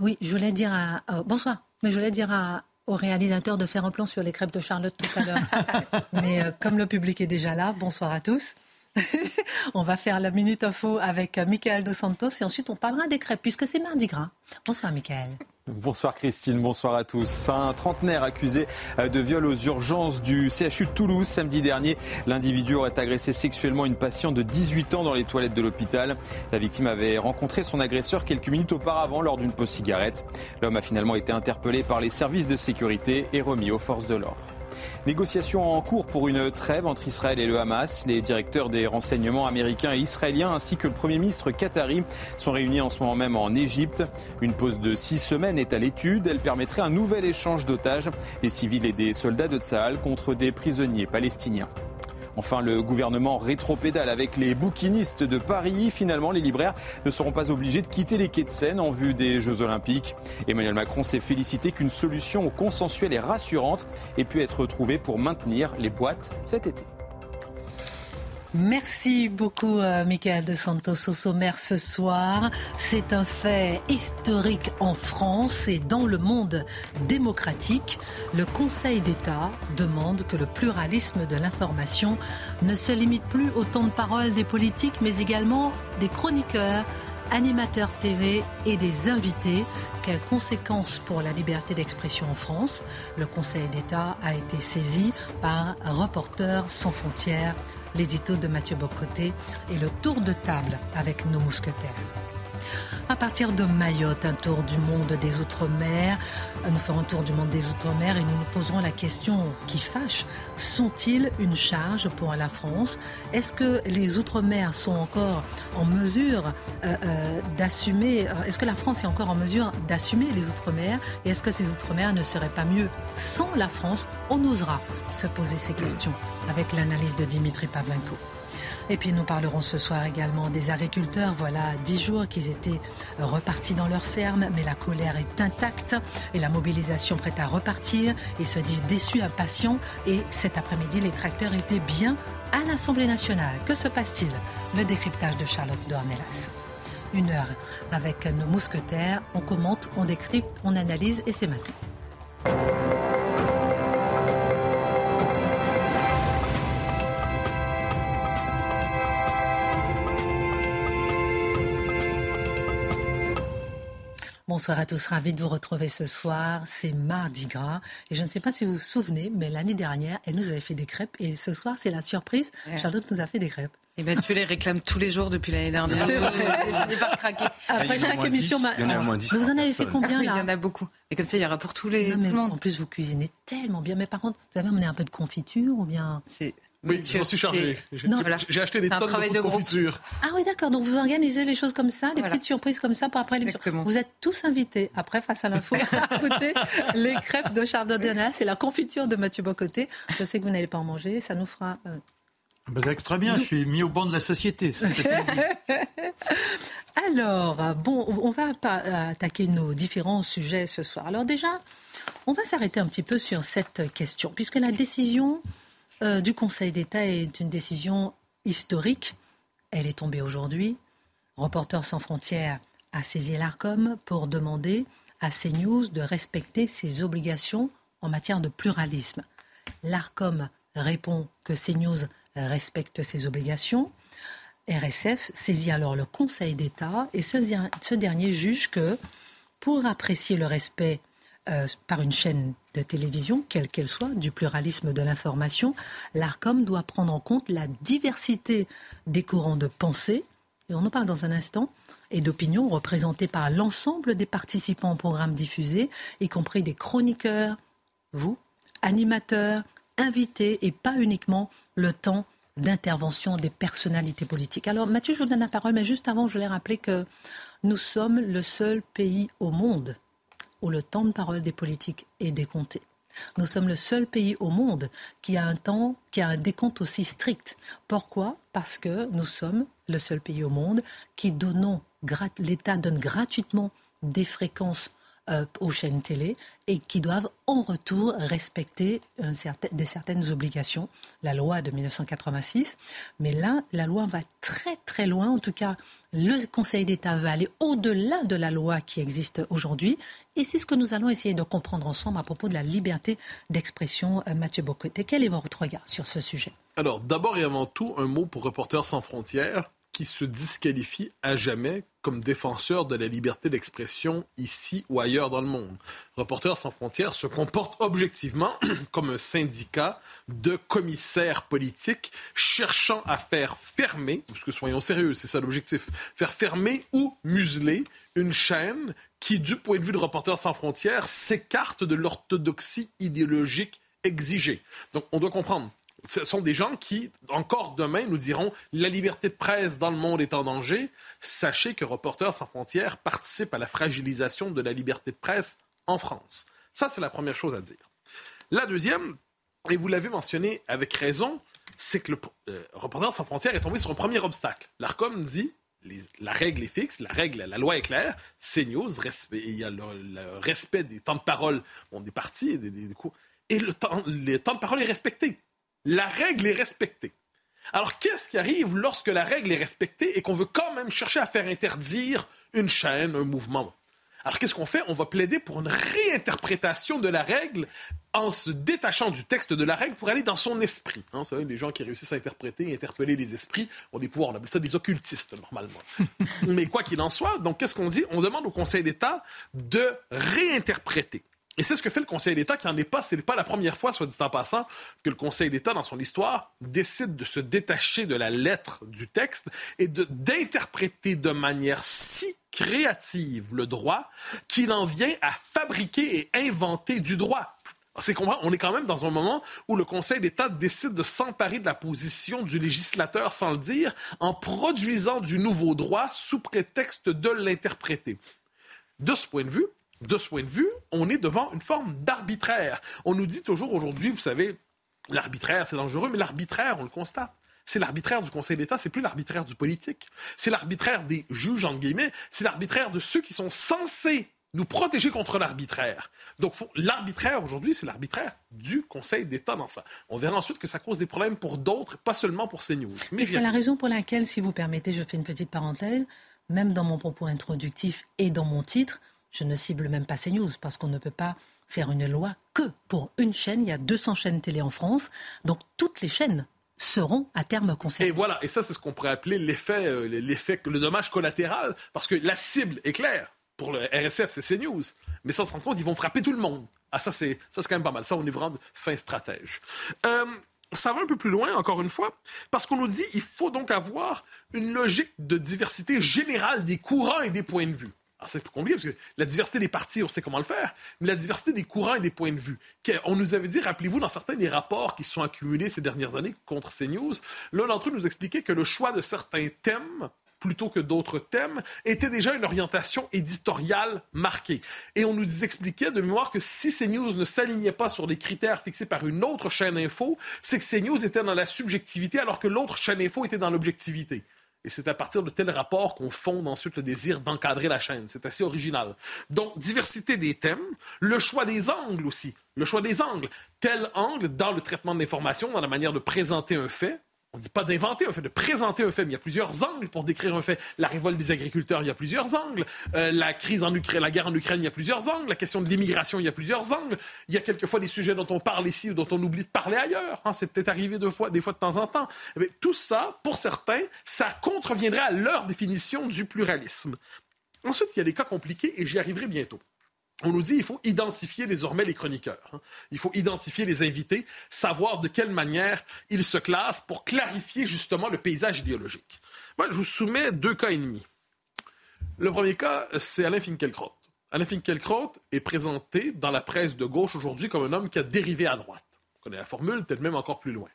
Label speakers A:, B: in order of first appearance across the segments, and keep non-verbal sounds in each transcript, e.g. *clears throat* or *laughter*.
A: Oui, je voulais dire à... euh, bonsoir, mais je voulais dire à, au réalisateur de faire un plan sur les crêpes de Charlotte tout à l'heure. *laughs* mais euh, comme le public est déjà là, bonsoir à tous. *laughs* on va faire la Minute Info avec euh, Michael Dos Santos et ensuite on parlera des crêpes puisque c'est mardi gras. Bonsoir Michael.
B: Bonsoir Christine, bonsoir à tous. Un trentenaire accusé euh, de viol aux urgences du CHU de Toulouse samedi dernier. L'individu aurait agressé sexuellement une patiente de 18 ans dans les toilettes de l'hôpital. La victime avait rencontré son agresseur quelques minutes auparavant lors d'une pause cigarette. L'homme a finalement été interpellé par les services de sécurité et remis aux forces de l'ordre. Négociations en cours pour une trêve entre Israël et le Hamas. Les directeurs des renseignements américains et israéliens ainsi que le Premier ministre qatari sont réunis en ce moment même en Égypte. Une pause de six semaines est à l'étude. Elle permettrait un nouvel échange d'otages, des civils et des soldats de Tsahal contre des prisonniers palestiniens. Enfin, le gouvernement rétropédale avec les bouquinistes de Paris. Finalement, les libraires ne seront pas obligés de quitter les quais de Seine en vue des Jeux Olympiques. Emmanuel Macron s'est félicité qu'une solution consensuelle et rassurante ait pu être trouvée pour maintenir les boîtes cet été.
A: Merci beaucoup, euh, Michael de Santos. Au sommaire ce soir, c'est un fait historique en France et dans le monde démocratique. Le Conseil d'État demande que le pluralisme de l'information ne se limite plus au temps de parole des politiques, mais également des chroniqueurs, animateurs TV et des invités. Quelles conséquences pour la liberté d'expression en France? Le Conseil d'État a été saisi par Reporters sans frontières l'édito de Mathieu Bocoté et le tour de table avec nos mousquetaires. À partir de Mayotte, un tour du monde des Outre-mer. Nous ferons un tour du monde des Outre-mer et nous nous poserons la question qui fâche. Sont-ils une charge pour la France? Est-ce que les Outre-mer sont encore en mesure euh, euh, d'assumer euh, Est-ce que la France est encore en mesure d'assumer les Outre-mer? Et est-ce que ces Outre-mer ne seraient pas mieux sans la France? On osera se poser ces questions avec l'analyse de Dimitri Pavlenko. Et puis nous parlerons ce soir également des agriculteurs. Voilà dix jours qu'ils étaient repartis dans leur ferme, mais la colère est intacte et la mobilisation prête à repartir. Ils se disent déçus, impatients. Et cet après-midi, les tracteurs étaient bien à l'Assemblée nationale. Que se passe-t-il? Le décryptage de Charlotte Dornelas. Une heure avec nos mousquetaires. On commente, on décrypte, on analyse et c'est maintenant. Bonsoir à tous, ravi de vous retrouver ce soir. C'est Mardi Gras. Et je ne sais pas si vous vous souvenez, mais l'année dernière, elle nous avait fait des crêpes. Et ce soir, c'est la surprise.
C: Ouais.
A: Charlotte nous a fait des crêpes.
C: Et ben tu les réclames tous les jours depuis l'année dernière. *laughs*
A: Vrai.
C: J'ai fini par craquer.
A: Après chaque émission,
D: 10,
A: ma-
D: il y en a
A: Alors,
D: moins 10
A: mais vous en avez fait combien
C: Il y
A: là
C: en a beaucoup. Et comme ça, il y aura pour tous les,
A: Non,
C: tout
A: mais
C: le monde.
A: En plus, vous cuisinez tellement bien. Mais par contre, vous avez amené un peu de confiture ou bien
C: C'est
D: Oui, je suis chargé.
C: c'est-
D: J'ai
C: voilà.
D: acheté des
C: C'est
D: tonnes de de
C: de groupe.
D: confiture.
A: Ah oui, d'accord. Donc vous organisez les choses comme ça, des
C: Voilà.
A: petites surprises comme ça pour après l'émission.
C: Exactement.
A: Vous êtes tous invités après face à l'info *laughs* à écouter les crêpes de Charles Dornelas et la confiture de Mathieu Bocoté. Je sais que vous n'allez pas en manger, ça nous fera. euh,
E: Ben, d'accord, très bien, je suis mis au banc de la société. *laughs*
A: Alors, bon, on va attaquer nos différents sujets ce soir. Alors déjà, on va s'arrêter un petit peu sur cette question, puisque la décision euh, du Conseil d'État est une décision historique. Elle est tombée aujourd'hui. Reporters sans frontières a saisi l'ARCOM pour demander à CNews de respecter ses obligations en matière de pluralisme. L'ARCOM répond que CNews respecte ses obligations. RSF saisit alors le Conseil d'État et ce, ce dernier juge que pour apprécier le respect euh, par une chaîne de télévision, quelle qu'elle soit, du pluralisme de l'information, l'ARCOM doit prendre en compte la diversité des courants de pensée, et on en parle dans un instant, et d'opinion représentés par l'ensemble des participants au programme diffusé, y compris des chroniqueurs, vous, animateurs, invités, et pas uniquement le temps d'intervention des personnalités politiques. Alors Mathieu, je vous donne la parole, mais juste avant, je voulais rappeler que nous sommes le seul pays au monde où le temps de parole des politiques est décompté. Nous sommes le seul pays au monde qui a un temps, qui a un décompte aussi strict. Pourquoi? Parce que nous sommes le seul pays au monde qui donnons, l'État donne gratuitement des fréquences euh, aux chaînes télé et qui doivent en retour respecter des certaines obligations, la loi de 1986. Mais là, la loi va très très loin. En tout cas, le Conseil d'État va aller au-delà de la loi qui existe aujourd'hui. Et c'est ce que nous allons essayer de comprendre ensemble à propos de la liberté d'expression. Euh, Mathieu Bocoté, quel est votre regard sur ce sujet?
D: Alors, d'abord et avant tout, un mot pour Reporters sans frontières qui se disqualifie à jamais comme défenseur de la liberté d'expression ici ou ailleurs dans le monde. Reporters sans frontières se comporte objectivement *clears throat* comme un syndicat de commissaires politiques cherchant à faire fermer, parce que soyons sérieux, c'est ça l'objectif, faire fermer ou museler une chaîne qui, du point de vue de Reporters sans frontières, s'écarte de l'orthodoxie idéologique exigée. Donc on doit comprendre, ce sont des gens qui, encore demain, nous diront la liberté de presse dans le monde est en danger. Sachez que Reporters sans frontières participe à la fragilisation de la liberté de presse en France. Ça, c'est la première chose à dire. La deuxième, et vous l'avez mentionné avec raison, c'est que le euh, Reporters sans frontières est tombé sur un premier obstacle. L'ARCOM dit la règle est fixe, la règle, la loi est claire. CNews, il y a le, respect des temps de parole des partis des, des, et le temps, le temps de parole est respecté la règle est respectée. Alors, qu'est-ce qui arrive lorsque la règle est respectée et qu'on veut quand même chercher à faire interdire une chaîne, un mouvement? Alors, qu'est-ce qu'on fait? On va plaider pour une réinterprétation de la règle en se détachant du texte de la règle pour aller dans son esprit. Hein, vous savez, les gens qui réussissent à interpréter et interpeller les esprits ont des pouvoirs. On appelle ça des occultistes, normalement. *laughs* Mais quoi qu'il en soit, donc, qu'est-ce qu'on dit? On demande au Conseil d'État de réinterpréter. Et c'est ce que fait le Conseil d'État, qui n'en est pas, ce n'est pas la première fois, soit dit en passant, que le Conseil d'État, dans son histoire, décide de se détacher de la lettre du texte et d'interpréter de, manière si créative le droit qu'il en vient à fabriquer et inventer du droit. C'est on est quand même dans un moment où le Conseil d'État décide de s'emparer de la position du législateur sans le dire, en produisant du nouveau droit sous prétexte de l'interpréter. De ce point de vue, de ce point de vue, on est devant une forme d'arbitraire. On nous dit toujours aujourd'hui, vous savez, l'arbitraire, c'est dangereux, mais l'arbitraire, on le constate. C'est l'arbitraire du Conseil d'État, c'est plus l'arbitraire du politique. C'est l'arbitraire des juges, entre guillemets, c'est l'arbitraire de ceux qui sont censés nous protéger contre l'arbitraire. Donc, l'arbitraire aujourd'hui, c'est l'arbitraire du Conseil d'État dans ça. On verra ensuite que ça cause des problèmes pour d'autres, pas seulement pour CNews.
A: Mais c'est la raison pour laquelle, si vous permettez, je fais une petite parenthèse, même dans mon propos introductif et dans mon titre, je ne cible même pas CNews parce qu'on ne peut pas faire une loi que pour une chaîne. Il y a 200 chaînes télé en France, donc toutes les chaînes seront à terme concernées.
D: Et voilà, et ça c'est ce qu'on pourrait appeler l'effet, euh, l'effet, le dommage collatéral, parce que la cible est claire. Pour le RSF, c'est CNews. Mais sans se rendre compte, ils vont frapper tout le monde. Ah, ça, c'est, ça, c'est quand même pas mal. Ça, on est vraiment fin stratège. Euh, ça va un peu plus loin, encore une fois, parce qu'on nous dit qu'il faut donc avoir une logique de diversité générale des courants et des points de vue. Alors, c'est compliqué parce que la diversité des partis, on sait comment le faire, mais la diversité des courants et des points de vue. On nous avait dit, rappelez-vous, dans certains des rapports qui sont accumulés ces dernières années contre CNews, l'un d'entre eux nous expliquait que le choix de certains thèmes plutôt que d'autres thèmes, était déjà une orientation éditoriale marquée. Et on nous expliquait de mémoire que si CNews ne s'alignait pas sur les critères fixés par une autre chaîne info, c'est que CNews était dans la subjectivité alors que l'autre chaîne info était dans l'objectivité. Et c'est à partir de tels rapports qu'on fonde ensuite le désir d'encadrer la chaîne. C'est assez original. Donc, diversité des thèmes, le choix des angles aussi. Le choix des angles. Tel angle dans le traitement de l'information, dans la manière de présenter un fait, on ne dit pas d'inventer un fait, de présenter un fait, mais il y a plusieurs angles pour décrire un fait. La révolte des agriculteurs, il y a plusieurs angles. Euh, la crise en Ukraine, la guerre en Ukraine, il y a plusieurs angles. La question de l'immigration, il y a plusieurs angles. Il y a quelquefois des sujets dont on parle ici ou dont on oublie de parler ailleurs. Hein. c'est peut-être arrivé deux fois, des fois de temps en temps. Mais tout ça, pour certains, ça contreviendrait à leur définition du pluralisme. Ensuite, il y a des cas compliqués et j'y arriverai bientôt on nous dit qu'il faut identifier désormais les chroniqueurs. Hein. Il faut identifier les invités, savoir de quelle manière ils se classent pour clarifier justement le paysage idéologique. Moi, je vous soumets deux cas ennemis. Le premier cas, c'est Alain Finkielkraut. Alain Finkielkraut est présenté dans la presse de gauche aujourd'hui comme un homme qui a dérivé à droite. On connaît la formule, peut-être même encore plus loin.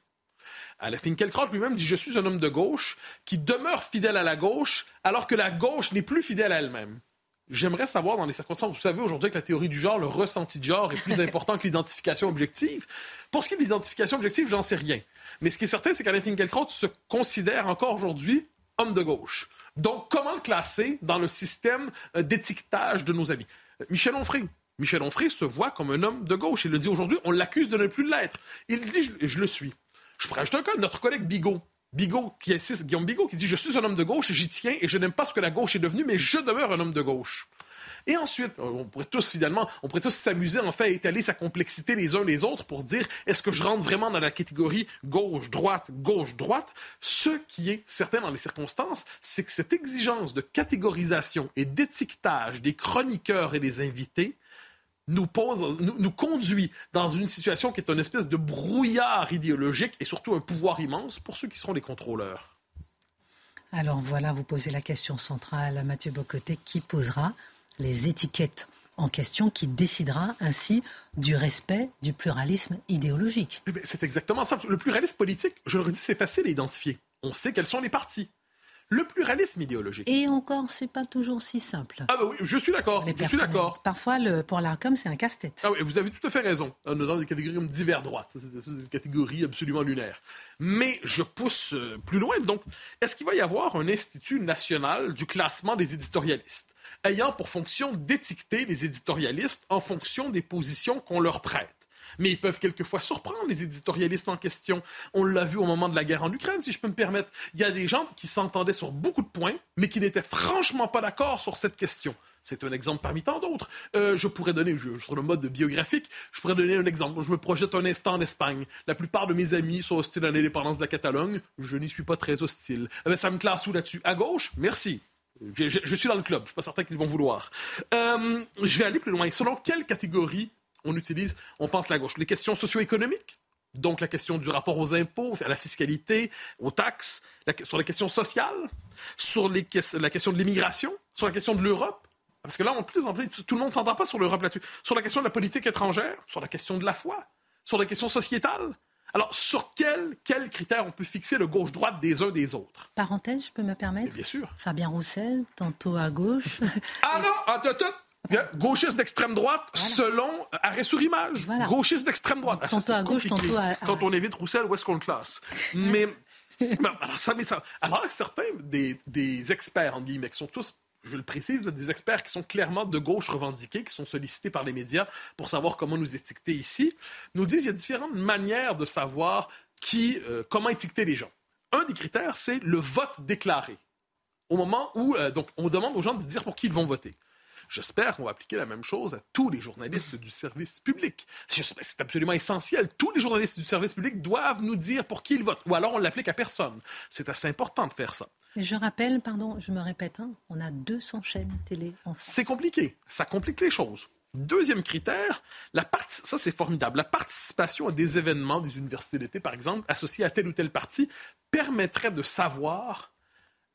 D: Alain Finkielkraut lui-même dit Je suis un homme de gauche qui demeure fidèle à la gauche alors que la gauche n'est plus fidèle à elle-même. J'aimerais savoir dans les circonstances, vous savez aujourd'hui que la théorie du genre, le ressenti de genre est plus *laughs* important que l'identification objective. Pour ce qui est de l'identification objective, j'en sais rien. Mais ce qui est certain, c'est qu'Alain Finkielkraut se considère encore aujourd'hui homme de gauche. Donc, comment le classer dans le système euh, d'étiquetage de nos amis? Euh, Michel Onfray. Michel Onfray se voit comme un homme de gauche. Il le dit aujourd'hui, on l'accuse de ne plus l'être. Il dit, je, je le suis. Je pourrais ajouter un cas, notre collègue Bigot. Bigot, qui Guillaume Bigot, qui dit Je suis un homme de gauche j'y tiens et je n'aime pas ce que la gauche est devenue, mais je demeure un homme de gauche. Et ensuite, on pourrait tous finalement, on pourrait tous s'amuser en fait à étaler sa complexité les uns les autres pour dire est-ce que je rentre vraiment dans la catégorie gauche-droite, gauche-droite Ce qui est certain dans les circonstances, c'est que cette exigence de catégorisation et d'étiquetage des chroniqueurs et des invités nous, pose, nous, nous, conduit dans une situation qui est une espèce de brouillard idéologique et surtout un pouvoir immense pour ceux qui seront les contrôleurs.
A: Alors voilà, vous posez la question centrale à Mathieu Bocoté qui posera les étiquettes en question, qui décidera ainsi du respect du pluralisme idéologique.
D: Eh c'est exactement ça. Le pluralisme politique, je le redis, c'est facile à identifier. On sait quels sont les partis le pluralisme idéologique.
A: Et encore, c'est pas toujours si simple.
D: Ah bah oui, je suis d'accord. Je suis d'accord.
A: Parfois, le, pour l'ARCOM, c'est un casse-tête.
D: Ah oui, vous avez tout à fait raison. On est dans des catégories comme divers droite. C'est une catégorie absolument lunaire. Mais je pousse euh, plus loin. Donc, est-ce qu'il va y avoir un institut national du classement des éditorialistes ayant pour fonction d'étiqueter les éditorialistes en fonction des positions qu'on leur prête? Mais ils peuvent quelquefois surprendre les éditorialistes en question. On l'a vu au moment de la guerre en Ukraine, si je peux me permettre. Il y a des gens qui s'entendaient sur beaucoup de points, mais qui n'étaient franchement pas d'accord sur cette question. C'est un exemple parmi tant d'autres. Euh, je pourrais donner, je, sur le mode biographique, je pourrais donner un exemple. Je me projette un instant en Espagne. La plupart de mes amis sont hostiles à l'indépendance de la Catalogne. Je n'y suis pas très hostile. Eh ça me classe où là-dessus? À gauche? Merci. Je, suis dans le club. Je suis pas certain qu'ils vont vouloir. Euh, je vais aller plus loin. Selon quelle catégorie on utilise, on pense la gauche. Les questions socio-économiques, donc la question du rapport aux impôts, à la fiscalité, aux taxes, sur les questions sociales, sur les, la question de l'immigration, sur la question de l'Europe. Parce que là, en plus, en plus, tout le monde ne s'entend pas sur l'Europe là-dessus. Sur la question de la politique étrangère, sur la question de la foi, sur la question sociétale. Alors, sur quels quel critères on peut fixer le gauche-droite des uns des autres?
A: Parenthèse, je peux me permettre?
D: bien sûr.
A: Fabien Roussel, tantôt à gauche.
D: ah non, attends, attends. Gauchiste d'extrême droite, selon arrêt sur image. Gauchiste d'extrême droite.
A: Ah, tantôt à gauche, tantôt à...
D: Quand on évite Roussel, où est-ce qu'on le classe? Mais, alors, ça, mais ça, alors, certains des, des experts, en guillemets, qui sont tous je le précise, des experts qui sont clairement de gauche revendiqués, qui sont sollicités par les médias pour savoir comment nous étiqueter ici, nous disent qu'il y a différentes manières de savoir qui, euh, comment étiqueter les gens. Un des critères, c'est le vote déclaré. Au moment où euh, donc, on demande aux gens de dire pour qui ils vont voter. J'espère qu'on va appliquer la même chose à tous les journalistes du service public. C'est absolument essentiel. Tous les journalistes du service public doivent nous dire pour qui ils votent. Ou alors on l'applique à personne. C'est assez important de faire ça.
A: Je rappelle, pardon, je me répète, hein, on a 200 chaînes télé en France.
D: C'est compliqué. Ça complique les choses. Deuxième critère, la ça c'est formidable. La participation à des événements des universités d'été, par exemple, associés à tel ou tel parti, permettrait de savoir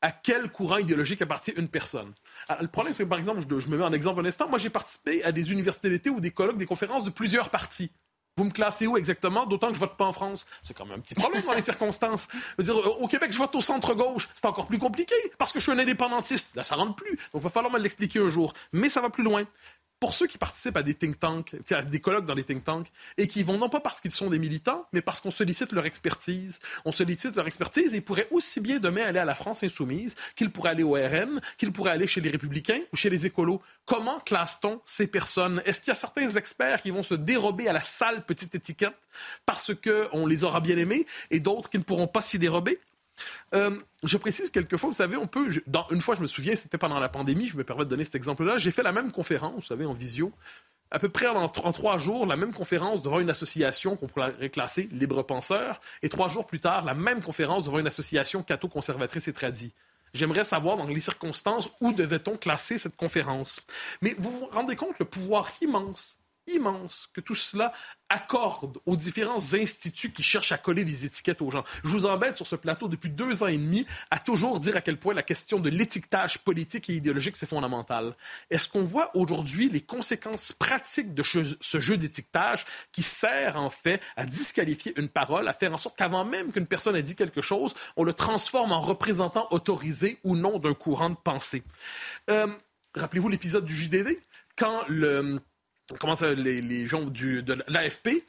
D: à quel courant idéologique appartient une personne. Le problème, c'est que, par exemple, je, me mets en exemple un instant, moi j'ai participé à des universités d'été ou des colloques, des conférences de plusieurs partis. Vous me classez où exactement? D'autant que je vote pas en France. C'est quand même un petit problème dans les *laughs* circonstances. Dire, au Québec, je vote au centre-gauche. C'est encore plus compliqué parce que je suis un indépendantiste. Là, ça rentre plus. Donc, il va falloir me l'expliquer un jour. Mais ça va plus loin pour ceux qui participent à des think tanks, à des colloques dans les think tanks, et qui vont non pas parce qu'ils sont des militants, mais parce qu'on sollicite leur expertise. On sollicite leur expertise et ils pourraient aussi bien demain aller à la France insoumise qu'ils pourraient aller au RN, qu'ils pourraient aller chez les Républicains ou chez les écolos. Comment classe-t-on ces personnes? Est-ce qu'il y a certains experts qui vont se dérober à la sale petite étiquette parce qu'on les aura bien aimés et d'autres qui ne pourront pas s'y dérober? Euh, je précise quelquefois, vous savez, on peut. dans, une fois, je me souviens, c'était pendant la pandémie, je me permets de donner cet exemple-là. J'ai fait la même conférence, vous savez, en visio, à peu près en, trois jours, la même conférence devant une association qu'on pourrait classer libre penseur, et trois jours plus tard, la même conférence devant une association catho-conservatrice et tradie. J'aimerais savoir dans les circonstances où devait-on classer cette conférence? Mais vous vous rendez compte le pouvoir immense immense que tout cela accorde aux différents instituts qui cherchent à coller des étiquettes aux gens. Je vous embête sur ce plateau depuis deux ans et demi à toujours dire à quel point la question de l'étiquetage politique et idéologique, c'est fondamental. Est-ce qu'on voit aujourd'hui les conséquences pratiques de ce jeu d'étiquetage qui sert en fait à disqualifier une parole, à faire en sorte qu'avant même qu'une personne ait dit quelque chose, on le transforme en représentant autorisé ou non d'un courant de pensée? Euh, rappelez-vous l'épisode du JDD quand le comment ça, les, gens du, de l'AFP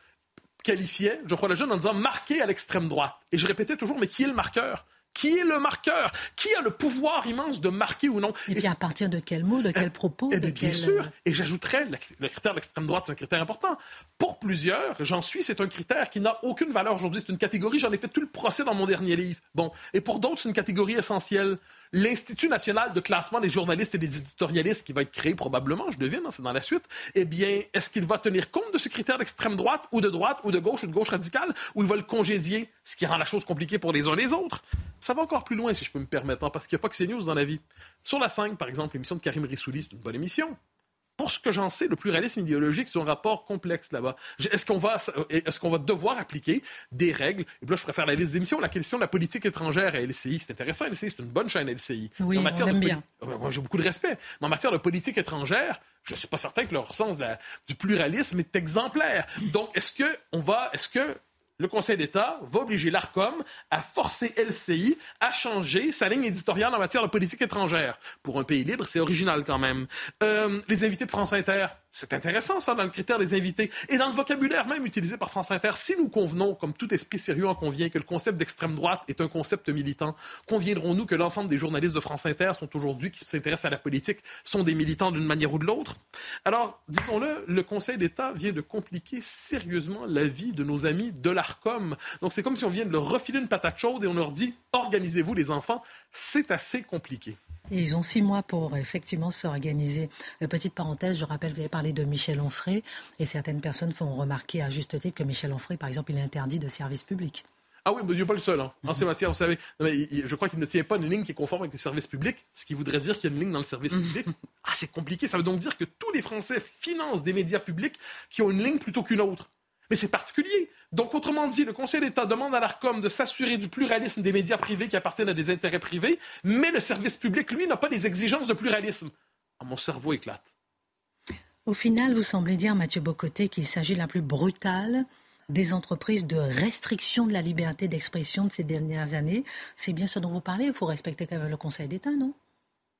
D: qualifiaient Geoffroy Lejeune en disant marqué à l'extrême droite. Et je répétais toujours, mais qui est le marqueur? Qui est le marqueur? Qui a le pouvoir immense de marquer ou non?
A: Et, puis à partir de quel mot, de quel propos
D: et Bien sûr. Et j'ajouterais, le, critère de l'extrême droite, c'est un critère important. Pour plusieurs, j'en suis, c'est un critère qui n'a aucune valeur aujourd'hui. C'est une catégorie, j'en ai fait tout le procès dans mon dernier livre. Bon. Et pour d'autres, c'est une catégorie essentielle l'Institut national de classement des journalistes et des éditorialistes qui va être créé probablement, je devine, hein, c'est dans la suite, eh bien, est-ce qu'il va tenir compte de ce critère d'extrême droite ou de droite ou de gauche ou de gauche radicale ou il va le congédier, ce qui rend la chose compliquée pour les uns et les autres? Ça va encore plus loin, si je peux me permettre, hein, parce qu'il n'y a pas que ces news dans la vie. Sur la 5, par exemple, l'émission de Karim Rissouli, c'est une bonne émission pour ce que j'en sais, le pluralisme idéologique, c'est un rapport complexe là-bas. Est-ce qu'on va, est-ce qu'on va devoir appliquer des règles? Et puis là, je préfère la liste d'émissions. La question de la politique étrangère à LCI, c'est intéressant. LCI, c'est une bonne chaîne, LCI.
A: Oui, en matière de bien.
D: J'ai beaucoup de respect. Mais en matière de politique étrangère, je ne suis pas certain que leur sens du pluralisme est exemplaire. Donc, est-ce que on va, est-ce que le Conseil d'État va obliger l'ARCOM à forcer LCI à changer sa ligne éditoriale en matière de politique étrangère. Pour un pays libre, c'est original quand même. Euh, les invités de France Inter, c'est intéressant, ça, dans le critère des invités. Et dans le vocabulaire même utilisé par France Inter, si nous convenons, comme tout esprit sérieux en convient, que le concept d'extrême droite est un concept militant, conviendrons-nous que l'ensemble des journalistes de France Inter sont aujourd'hui, qui s'intéressent à la politique, sont des militants d'une manière ou de l'autre? Alors, disons-le, le Conseil d'État vient de compliquer sérieusement la vie de nos amis de l'ARCOM. Donc, c'est comme si on vient de leur refiler une patate chaude et on leur dit, organisez-vous les enfants. C'est assez compliqué
A: ils ont six mois pour effectivement s'organiser. Euh, petite parenthèse, je rappelle, vous avez parlé de Michel Onfray, et certaines personnes font remarquer à juste titre que Michel Onfray, par exemple, il est interdit de service public.
D: Ah oui, mais il n'est pas le seul. Hein. En ces matières, vous savez, je crois qu'il ne tient pas une ligne qui est conforme avec le service public, ce qui voudrait dire qu'il y a une ligne dans le service public. Ah, c'est compliqué. Ça veut donc dire que tous les Français financent des médias publics qui ont une ligne plutôt qu'une autre. Mais c'est particulier. Donc, autrement dit, le Conseil d'État demande à l'ARCOM de s'assurer du pluralisme des médias privés qui appartiennent à des intérêts privés, mais le service public, lui, n'a pas les exigences de pluralisme. Ah, mon cerveau éclate.
A: Au final, vous semblez dire, Mathieu Bocoté, qu'il s'agit de la plus brutale des entreprises de restriction de la liberté d'expression de ces dernières années. C'est bien ce dont vous parlez. Il faut respecter quand même le Conseil d'État, non?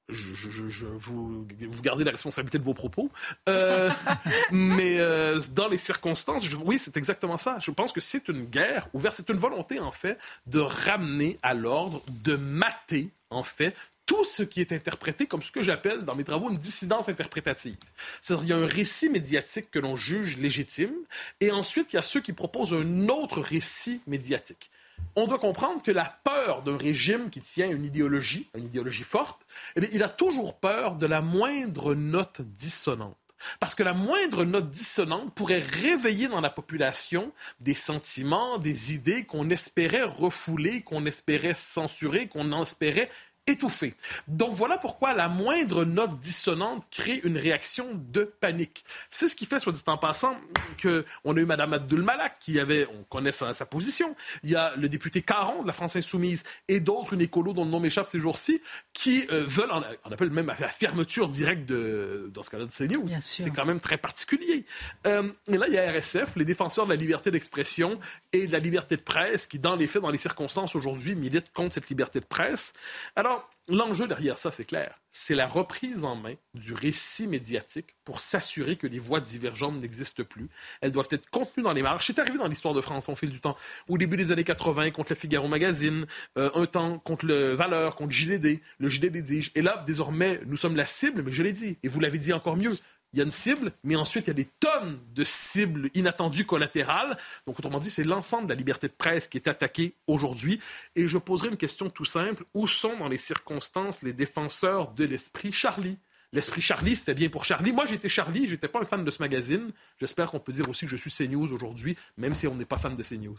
D: Je, vous, vous, gardez la responsabilité de vos propos. Euh, *laughs* mais euh, dans les circonstances, oui, c'est exactement ça. Je pense que c'est une guerre ouverte, c'est une volonté, en fait, de ramener à l'ordre, de mater, en fait, tout ce qui est interprété comme ce que j'appelle dans mes travaux une dissidence interprétative. C'est-à-dire qu'il y a un récit médiatique que l'on juge légitime, et ensuite il y a ceux qui proposent un autre récit médiatique on doit comprendre que la peur d'un régime qui tient une idéologie, une idéologie forte, eh il a toujours peur de la moindre note dissonante. Parce que la moindre note dissonante pourrait réveiller dans la population des sentiments, des idées qu'on espérait refouler, qu'on espérait censurer, qu'on espérait étouffé. Donc voilà pourquoi la moindre note dissonante crée une réaction de panique. C'est ce qui fait, soit dit en passant, qu'on a eu Mme Abdul Malak qui avait, on connaît sa, position. Il y a le député Caron de la France Insoumise et d'autres, une écolo dont le nom m'échappe ces jours-ci, qui euh, veulent, on, appelle même la fermeture directe de, dans ce cas-là de CNews. C'est quand même très particulier. Euh, et là, il y a RSF, les défenseurs de la liberté d'expression et de la liberté de presse, qui, dans les faits, dans les circonstances aujourd'hui, militent contre cette liberté de presse. Alors, L'enjeu derrière ça, c'est clair. C'est la reprise en main du récit médiatique pour s'assurer que les voix divergentes n'existent plus. Elles doivent être contenues dans les marges. C'est arrivé dans l'histoire de France au fil du temps. Au début des années 80, contre le Figaro Magazine, euh, un temps contre le Valeur, contre JDD, le JDD dit. Et là, désormais, nous sommes la cible, mais je l'ai dit, et vous l'avez dit encore mieux, il y a une cible, mais ensuite il y a des tonnes de cibles inattendues collatérales. Donc, autrement dit, c'est l'ensemble de la liberté de presse qui est attaqué aujourd'hui. Et je poserai une question tout simple. Où sont dans les circonstances les défenseurs de l'esprit Charlie? L'esprit Charlie, c'était bien pour Charlie. Moi, j'étais Charlie, j'étais pas un fan de ce magazine. J'espère qu'on peut dire aussi que je suis CNews aujourd'hui, même si on n'est pas fan de CNews.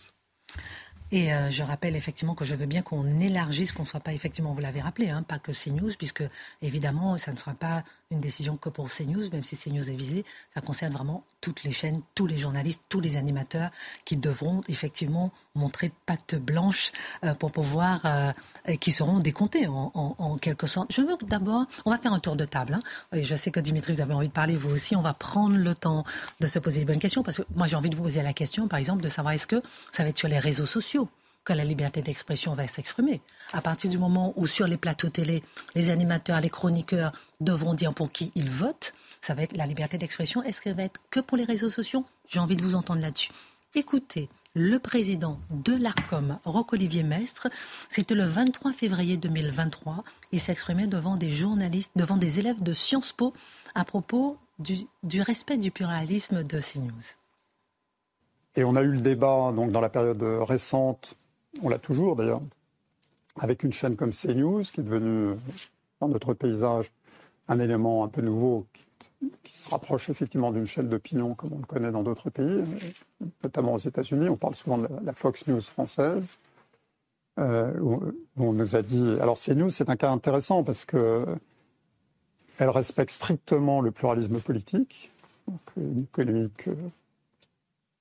A: Et euh, je rappelle effectivement que je veux bien qu'on élargisse, qu'on ne soit pas effectivement, vous l'avez rappelé, hein, pas que CNews, puisque évidemment, ça ne sera pas une décision que pour CNews, même si CNews est visé, ça concerne vraiment toutes les chaînes, tous les journalistes, tous les animateurs qui devront effectivement montrer patte blanche euh, pour pouvoir, euh, et qui seront décomptés en, quelque sorte. Je veux d'abord, on va faire un tour de table. Hein. je sais que Dimitri, vous avez envie de parler, vous aussi, on va prendre le temps de se poser les bonnes questions, parce que moi j'ai envie de vous poser la question, par exemple, de savoir est-ce que ça va être sur les réseaux sociaux que la liberté d'expression va s'exprimer. À partir du moment où sur les plateaux télé, les animateurs, les chroniqueurs devront dire pour qui ils votent, ça va être la liberté d'expression. Est-ce qu'elle va être que pour les réseaux sociaux? J'ai envie de vous entendre là-dessus. Écoutez, le président de l'ARCOM, Roch-Olivier Mestre, c'était le 23 février 2023. Il s'exprimait devant des journalistes, devant des élèves de Sciences Po à propos du, du respect du pluralisme de CNews.
F: Et on a eu le débat donc, dans la période récente on l'a toujours d'ailleurs, avec une chaîne comme CNews, qui est devenue dans notre paysage un élément un peu nouveau qui, se rapproche effectivement d'une chaîne d'opinion comme on le connaît dans d'autres pays, notamment aux États-Unis. On parle souvent de la, Fox News française. Euh, où, on nous a dit. Alors CNews, c'est un cas intéressant parce que elle respecte strictement le pluralisme politique, donc économique,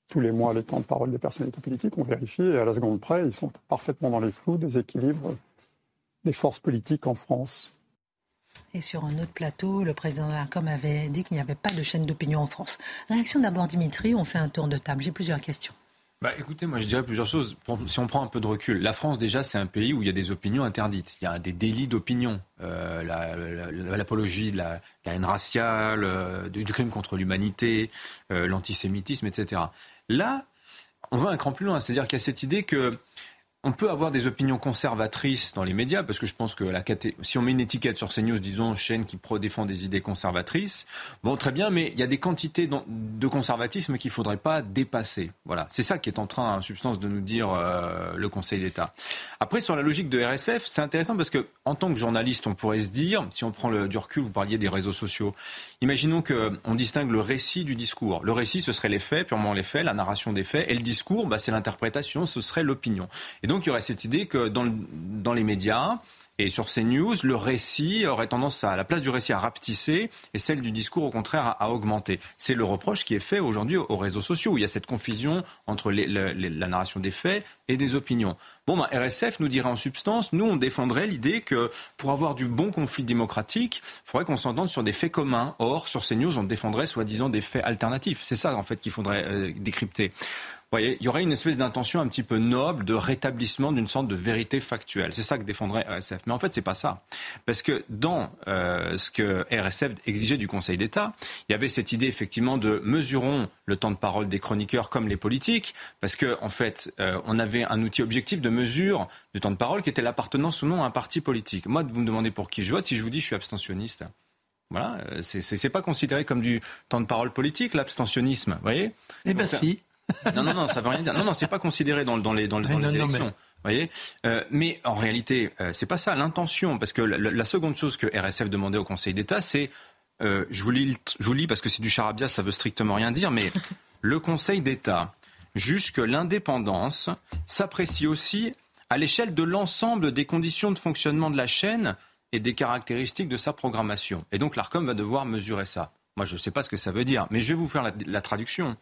F: tous les mois les temps de parole des personnalités politiques, on vérifie, et à la seconde près, ils sont parfaitement dans les flous des équilibres des forces politiques en France.
A: Et sur un autre plateau, le président de l'ARCOM avait dit qu'il n'y avait pas de chaîne d'opinion en France. Réaction d'abord, Dimitri, on fait un tour de table. J'ai plusieurs questions.
G: Bah, écoutez, moi je dirais plusieurs choses. Si on prend un peu de recul, la France déjà c'est un pays où il y a des opinions interdites. Il y a des délits d'opinion, euh, l'apologie de la, haine raciale, euh, du crime contre l'humanité, euh, l'antisémitisme, etc. Là, on va un cran plus loin, c'est-à-dire qu'il y a cette idée que on peut avoir des opinions conservatrices dans les médias, parce que je pense que si on met une étiquette sur CNews, disons, chaîne qui défend des idées conservatrices, bon, très bien, mais il y a des quantités de conservatisme qu'il ne faudrait pas dépasser. Voilà. C'est ça qui est en train, en substance, de nous dire euh, le Conseil d'État. Après, sur la logique de RSF, c'est intéressant parce que, en tant que journaliste, on pourrait se dire, si on prend le, du recul, vous parliez des réseaux sociaux, imaginons qu'on distingue le récit du discours. Le récit, ce serait les faits, purement les faits, la narration des faits, et le discours, bah, c'est l'interprétation, ce serait l'opinion. Et donc, il y aurait cette idée que dans, dans les médias, et sur ces news, le récit aurait tendance à, la place du récit à rapetisser et celle du discours au contraire à, augmenter. C'est le reproche qui est fait aujourd'hui aux réseaux sociaux. Où il y a cette confusion entre la narration des faits et des opinions. Bon, ben, RSF nous dirait en substance, nous on défendrait l'idée que pour avoir du bon conflit démocratique, il faudrait qu'on s'entende sur des faits communs. Or, sur ces news, on défendrait soi-disant des faits alternatifs. C'est ça en fait qu'il faudrait euh, décrypter voyez, il y aurait une espèce d'intention un petit peu noble de rétablissement d'une sorte de vérité factuelle. C'est ça que défendrait RSF. Mais en fait, c'est pas ça. Parce que dans euh, ce que RSF exigeait du Conseil d'État, il y avait cette idée effectivement de mesurons le temps de parole des chroniqueurs comme les politiques, parce que en fait, euh, on avait un outil objectif de mesure du temps de parole qui était l'appartenance ou non à un parti politique. Moi, vous me demandez pour qui je vote, si je vous dis je suis abstentionniste. Voilà, euh, c'est pas considéré comme du temps de parole politique, l'abstentionnisme, vous voyez?
E: Eh bien si.
G: Non, non, non, ça veut rien dire. Non, non, c'est pas considéré dans, dans les, dans, dans les élections. Mais... Voyez euh, mais en réalité, euh, c'est pas ça. L'intention, parce que la, seconde chose que RSF demandait au Conseil d'État, c'est, euh, je, vous lis, je vous lis parce que c'est du charabia, ça veut strictement rien dire, mais *laughs* le Conseil d'État juge que l'indépendance s'apprécie aussi à l'échelle de l'ensemble des conditions de fonctionnement de la chaîne et des caractéristiques de sa programmation. Et donc l'ARCOM va devoir mesurer ça. Moi, je ne sais pas ce que ça veut dire, mais je vais vous faire la, traduction.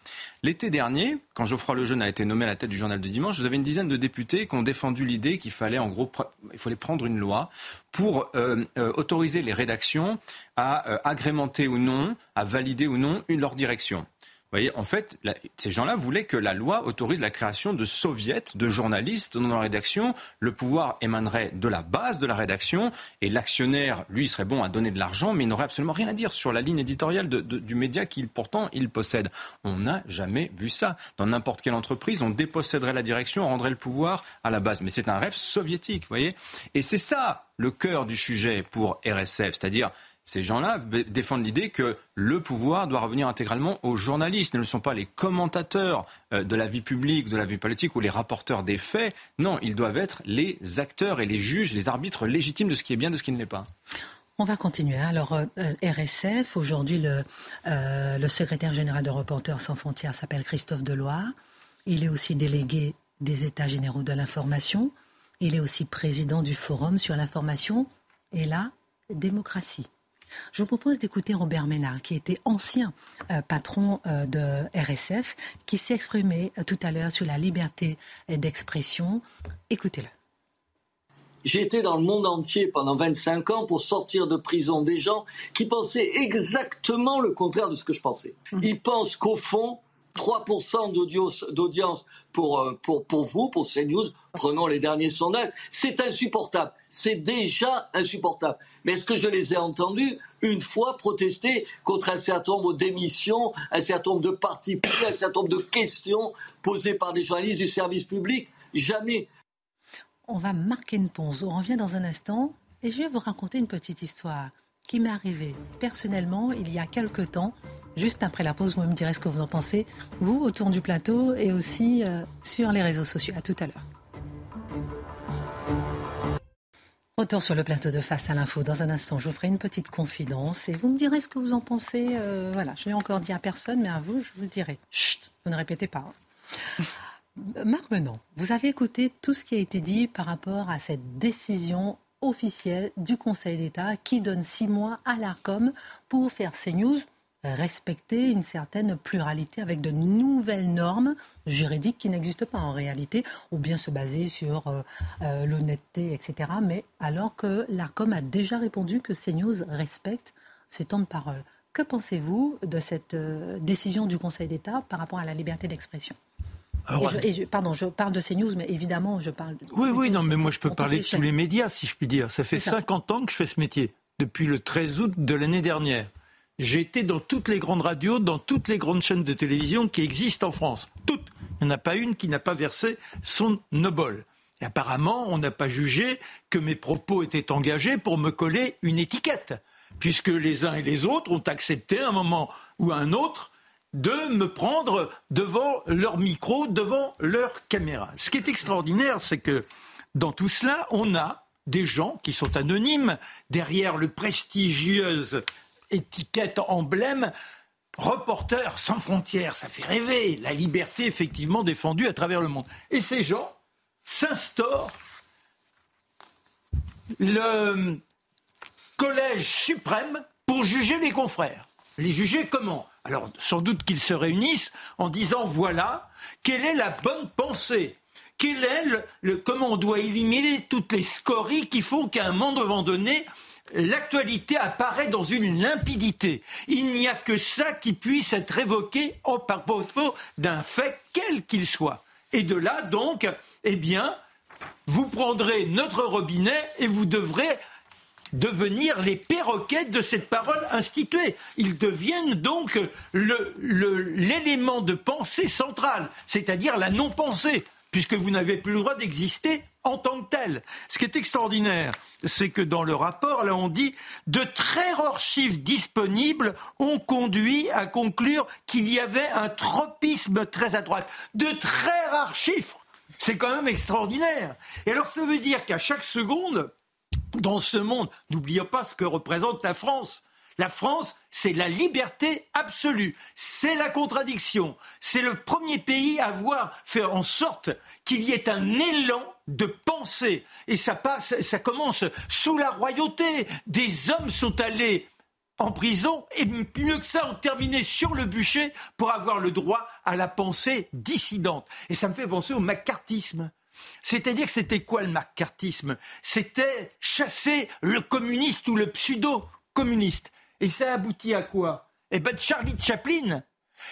G: L'été dernier, quand Geoffroy Lejeune a été nommé à la tête du journal de dimanche, vous avez une dizaine de députés qui ont défendu l'idée qu'il fallait, en gros, il fallait prendre une loi pour euh, euh, autoriser les rédactions à euh, agrémenter ou non, à valider ou non une, leur direction voyez, en fait, ces gens-là voulaient que la loi autorise la création de soviets de journalistes dans la rédaction. Le pouvoir émanerait de la base de la rédaction et l'actionnaire, lui, serait bon à donner de l'argent, mais il n'aurait absolument rien à dire sur la ligne éditoriale du média qu'il pourtant il possède. On n'a jamais vu ça. Dans n'importe quelle entreprise, on déposséderait la direction, on rendrait le pouvoir à la base. Mais c'est un rêve soviétique, vous voyez. Et c'est ça le cœur du sujet pour RSF, c'est-à-dire ces gens-là défendent l'idée que le pouvoir doit revenir intégralement aux journalistes. Ils ne sont pas les commentateurs euh, de la vie publique, de la vie politique ou les rapporteurs des faits. Non, ils doivent être les acteurs et les juges, les arbitres légitimes de ce qui est bien, de ce qui ne l'est pas.
A: On va continuer. Alors, euh, RSF, aujourd'hui, le, euh, le secrétaire général de Reporters sans frontières s'appelle Christophe Deloire. Il est aussi délégué des États généraux de l'information. Il est aussi président du Forum sur l'information et la démocratie. Je vous propose d'écouter Robert Ménard, qui était ancien euh, patron euh, de RSF, qui s'est exprimé euh, tout à l'heure sur la liberté d'expression. Écoutez-le.
H: J'ai été dans le monde entier pendant 25 ans pour sortir de prison des gens qui pensaient exactement le contraire de ce que je pensais. Mmh. Ils pensent qu'au fond, 3% d'audience pour, pour, pour vous, pour CNews, prenons les derniers sondages, c'est insupportable. C'est déjà insupportable. Mais est-ce que je les ai entendus une fois protester contre un certain nombre d'émissions, un certain nombre de partis un certain nombre de questions posées par des journalistes du service public? Jamais.
A: On va marquer une pause. On revient dans un instant et je vais vous raconter une petite histoire qui m'est arrivée personnellement il y a quelque temps. Juste après la pause, vous me direz ce que vous en pensez, vous, autour du plateau et aussi euh, sur les réseaux sociaux. À tout à l'heure. Retour sur le plateau de Face à l'info. Dans un instant, je vous ferai une petite confidence et vous me direz ce que vous en pensez. Euh, voilà, je l'ai encore dit à personne, mais à vous, je vous le dirai. Chut, vous ne répétez pas. Hein. Marc Menon, vous avez écouté tout ce qui a été dit par rapport à cette décision officielle du Conseil d'État qui donne six mois à l'ARCOM pour faire CNews respecter une certaine pluralité avec de nouvelles normes juridiques qui n'existent pas en réalité, ou bien se baser sur euh, euh, l'honnêteté, etc. Mais alors que l'ARCOM a déjà répondu que CNews respecte ces temps de parole. Que pensez-vous de cette euh, décision du Conseil d'État par rapport à la liberté d'expression? Pardon, je parle de CNews, mais évidemment, je parle. De,
E: oui, oui, non, mais moi, je peux parler de tous les médias, si je puis dire. Ça fait 50 ans que je fais ce métier, depuis le 13 août de l'année dernière. J'ai été dans toutes les grandes radios, dans toutes les grandes chaînes de télévision qui existent en France. Toutes. Il n'y en a pas une qui n'a pas versé son nobol. Et apparemment, on n'a pas jugé que mes propos étaient engagés pour me coller une étiquette, puisque les uns et les autres ont accepté à un moment ou à un autre de me prendre devant leur micro, devant leur caméra. Ce qui est extraordinaire, c'est que dans tout cela, on a des gens qui sont anonymes derrière le prestigieuse étiquette, emblème. Reporters sans frontières, ça fait rêver. La liberté effectivement défendue à travers le monde. Et ces gens s'instaurent le collège suprême pour juger les confrères. Les juger comment? Alors, sans doute qu'ils se réunissent en disant voilà, quelle est la bonne pensée comment on doit éliminer toutes les scories qui font qu'à un moment donné, l'actualité apparaît dans une limpidité. Il n'y a que ça qui puisse être évoqué en propos d'un fait quel qu'il soit. Et de là, donc, eh bien, vous prendrez notre robinet et vous devrez devenir les perroquets de cette parole instituée. Ils deviennent donc l'élément de pensée central, c'est-à-dire la non-pensée puisque vous n'avez plus le droit d'exister en tant que tel. Ce qui est extraordinaire, c'est que dans le rapport, là, on dit de très rares chiffres disponibles ont conduit à conclure qu'il y avait un tropisme très à droite. De très rares chiffres. C'est quand même extraordinaire. Et alors, ça veut dire qu'à chaque seconde, dans ce monde, n'oublions pas ce que représente la France. La France, c'est la liberté absolue, c'est la contradiction. C'est le premier pays à avoir fait en sorte qu'il y ait un élan de pensée. Et ça, passe, ça commence sous la royauté. Des hommes sont allés en prison et mieux que ça, ont terminé sur le bûcher pour avoir le droit à la pensée dissidente. Et ça me fait penser au macartisme. C'est-à-dire que c'était quoi le macartisme? C'était chasser le communiste ou le pseudo-communiste. Et ça aboutit à quoi? Eh bien, Charlie Chaplin.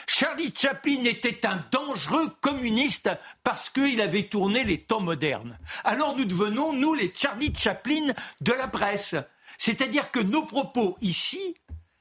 E: Charlie Chaplin était un dangereux communiste parce qu'il avait tourné les temps modernes. Alors nous devenons, nous, les Charlie Chaplin de la presse. C'est-à-dire que nos propos ici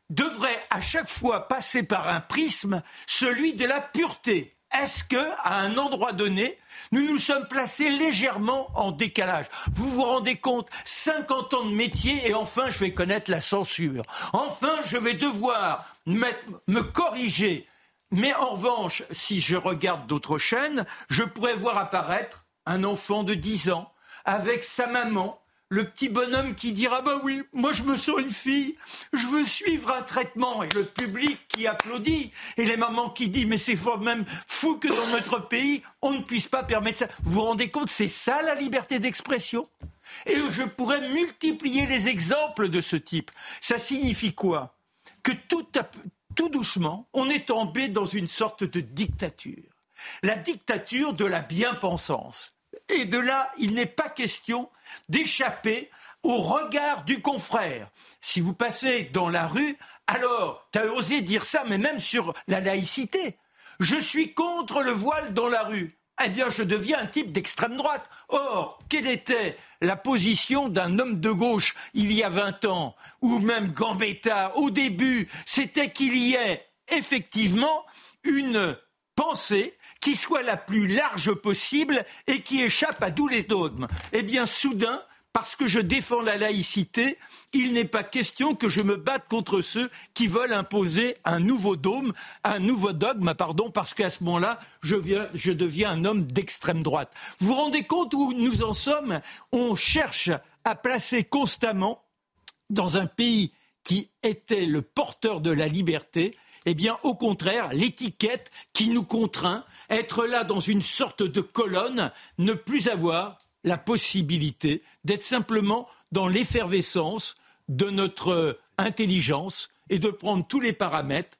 E: devraient à chaque fois passer par un prisme, celui de la pureté. Est-ce que, à un endroit donné, nous nous sommes placés légèrement en décalage? Vous vous rendez compte 50 ans de métier et enfin je vais connaître la censure. Enfin je vais devoir me corriger. Mais en revanche, si je regarde d'autres chaînes, je pourrais voir apparaître un enfant de 10 ans avec sa maman le petit bonhomme qui dira bah oui, moi je me sens une fille, je veux suivre un traitement et le public qui applaudit et les mamans qui disent mais c'est même fou que dans notre pays on ne puisse pas permettre ça. Vous vous rendez compte, c'est ça la liberté d'expression? Et je pourrais multiplier les exemples de ce type. Ça signifie quoi? Que tout, tout doucement, on est tombé dans une sorte de dictature. La dictature de la bien-pensance. Et de là, il n'est pas question d'échapper au regard du confrère. Si vous passez dans la rue, alors, tu as osé dire ça, mais même sur la laïcité. Je suis contre le voile dans la rue. Eh bien, je deviens un type d'extrême droite. Or, quelle était la position d'un homme de gauche il y a 20 ans, ou même Gambetta? Au début C'était qu'il y ait effectivement une pensée qui soit la plus large possible et qui échappe à tous les dogmes. Eh bien, soudain, parce que je défends la laïcité, il n'est pas question que je me batte contre ceux qui veulent imposer un nouveau dôme, un nouveau dogme, pardon, parce qu'à ce moment-là, je, je, deviens un homme d'extrême droite. Vous vous rendez compte où nous en sommes? On cherche à placer constamment dans un pays qui était le porteur de la liberté eh bien, au contraire, l'étiquette qui nous contraint, être là dans une sorte de colonne, ne plus avoir la possibilité d'être simplement dans l'effervescence de notre intelligence et de prendre tous les paramètres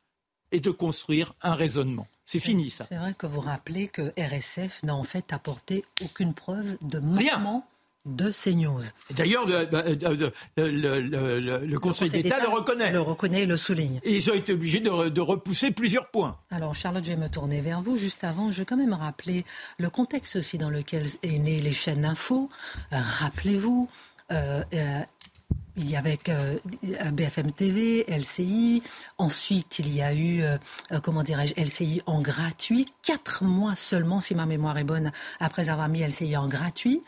E: et de construire un raisonnement. C'est fini ça.
A: C'est vrai que vous rappelez que RSF n'a en fait apporté aucune preuve de mouvement de CNews.
E: D'ailleurs, le, Conseil, d'État le reconnaît.
A: Le reconnaît et le souligne.
E: Et ils ont été obligés de, repousser plusieurs points.
A: Alors, Charlotte, je vais me tourner vers vous. Juste avant, je vais quand même rappeler le contexte aussi dans lequel est né les chaînes d'infos. Euh, rappelez-vous, euh, euh, il y avait BFM TV, LCI. Ensuite, il y a eu, comment dirais-je, LCI en gratuit. Quatre mois seulement, si ma mémoire est bonne, après avoir mis LCI en gratuit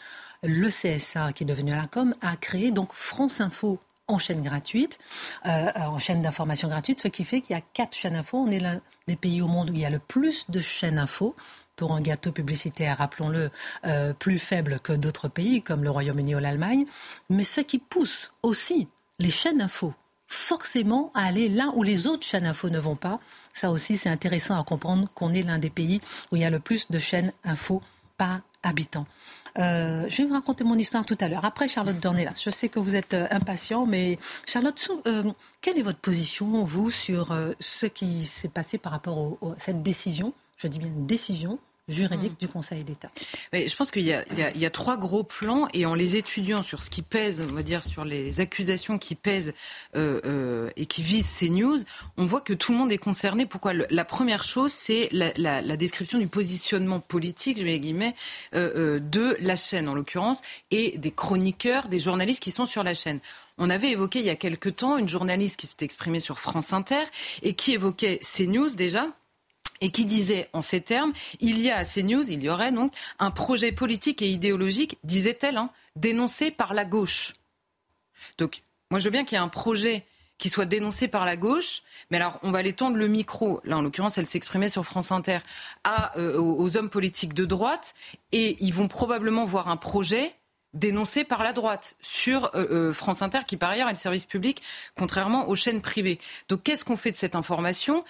A: le CSA, qui est devenu la com, a créé donc France Info en chaîne gratuite, euh, en chaîne d'information gratuite, ce qui fait qu'il y a quatre chaînes info. On est l'un des pays au monde où il y a le plus de chaînes info pour un gâteau publicitaire, rappelons-le, euh, plus faible que d'autres pays comme le Royaume-Uni ou l'Allemagne. Mais ce qui pousse aussi les chaînes info forcément à aller là où les autres chaînes info ne vont pas. Ça aussi, c'est intéressant à comprendre qu'on est l'un des pays où il y a le plus de chaînes info par habitant. Euh, je vais vous raconter mon histoire tout à l'heure. Après, Charlotte Dornelas, je sais que vous êtes euh, impatient, mais Charlotte, euh, quelle est votre position, vous, sur ce qui s'est passé par rapport à cette décision Je dis bien décision juridique du Conseil d'État.
C: Mais je pense qu'il y, y, a trois gros plans et en les étudiant sur ce qui pèse, on va dire sur les accusations qui pèsent euh, euh, et qui visent ces news, on voit que tout le monde est concerné. Pourquoi La première chose, c'est la, la, la, description du positionnement politique, je mets guillemets, euh, euh, de la chaîne en l'occurrence et des chroniqueurs, des journalistes qui sont sur la chaîne. On avait évoqué il y a quelque temps une journaliste qui s'était exprimée sur France Inter et qui évoquait ces news déjà et qui disait en ces termes, il y a à CNews, il y aurait donc un projet politique et idéologique, disait-elle, hein, dénoncé par la gauche. Donc, moi je veux bien qu'il y ait un projet qui soit dénoncé par la gauche, mais alors on va aller tendre le micro, là en l'occurrence elle s'exprimait sur France Inter, euh, aux hommes politiques de droite, et ils vont probablement voir un projet dénoncé par la droite sur euh, euh, France Inter, qui par ailleurs est le service public, contrairement aux chaînes privées. Donc qu'est-ce qu'on fait de cette information?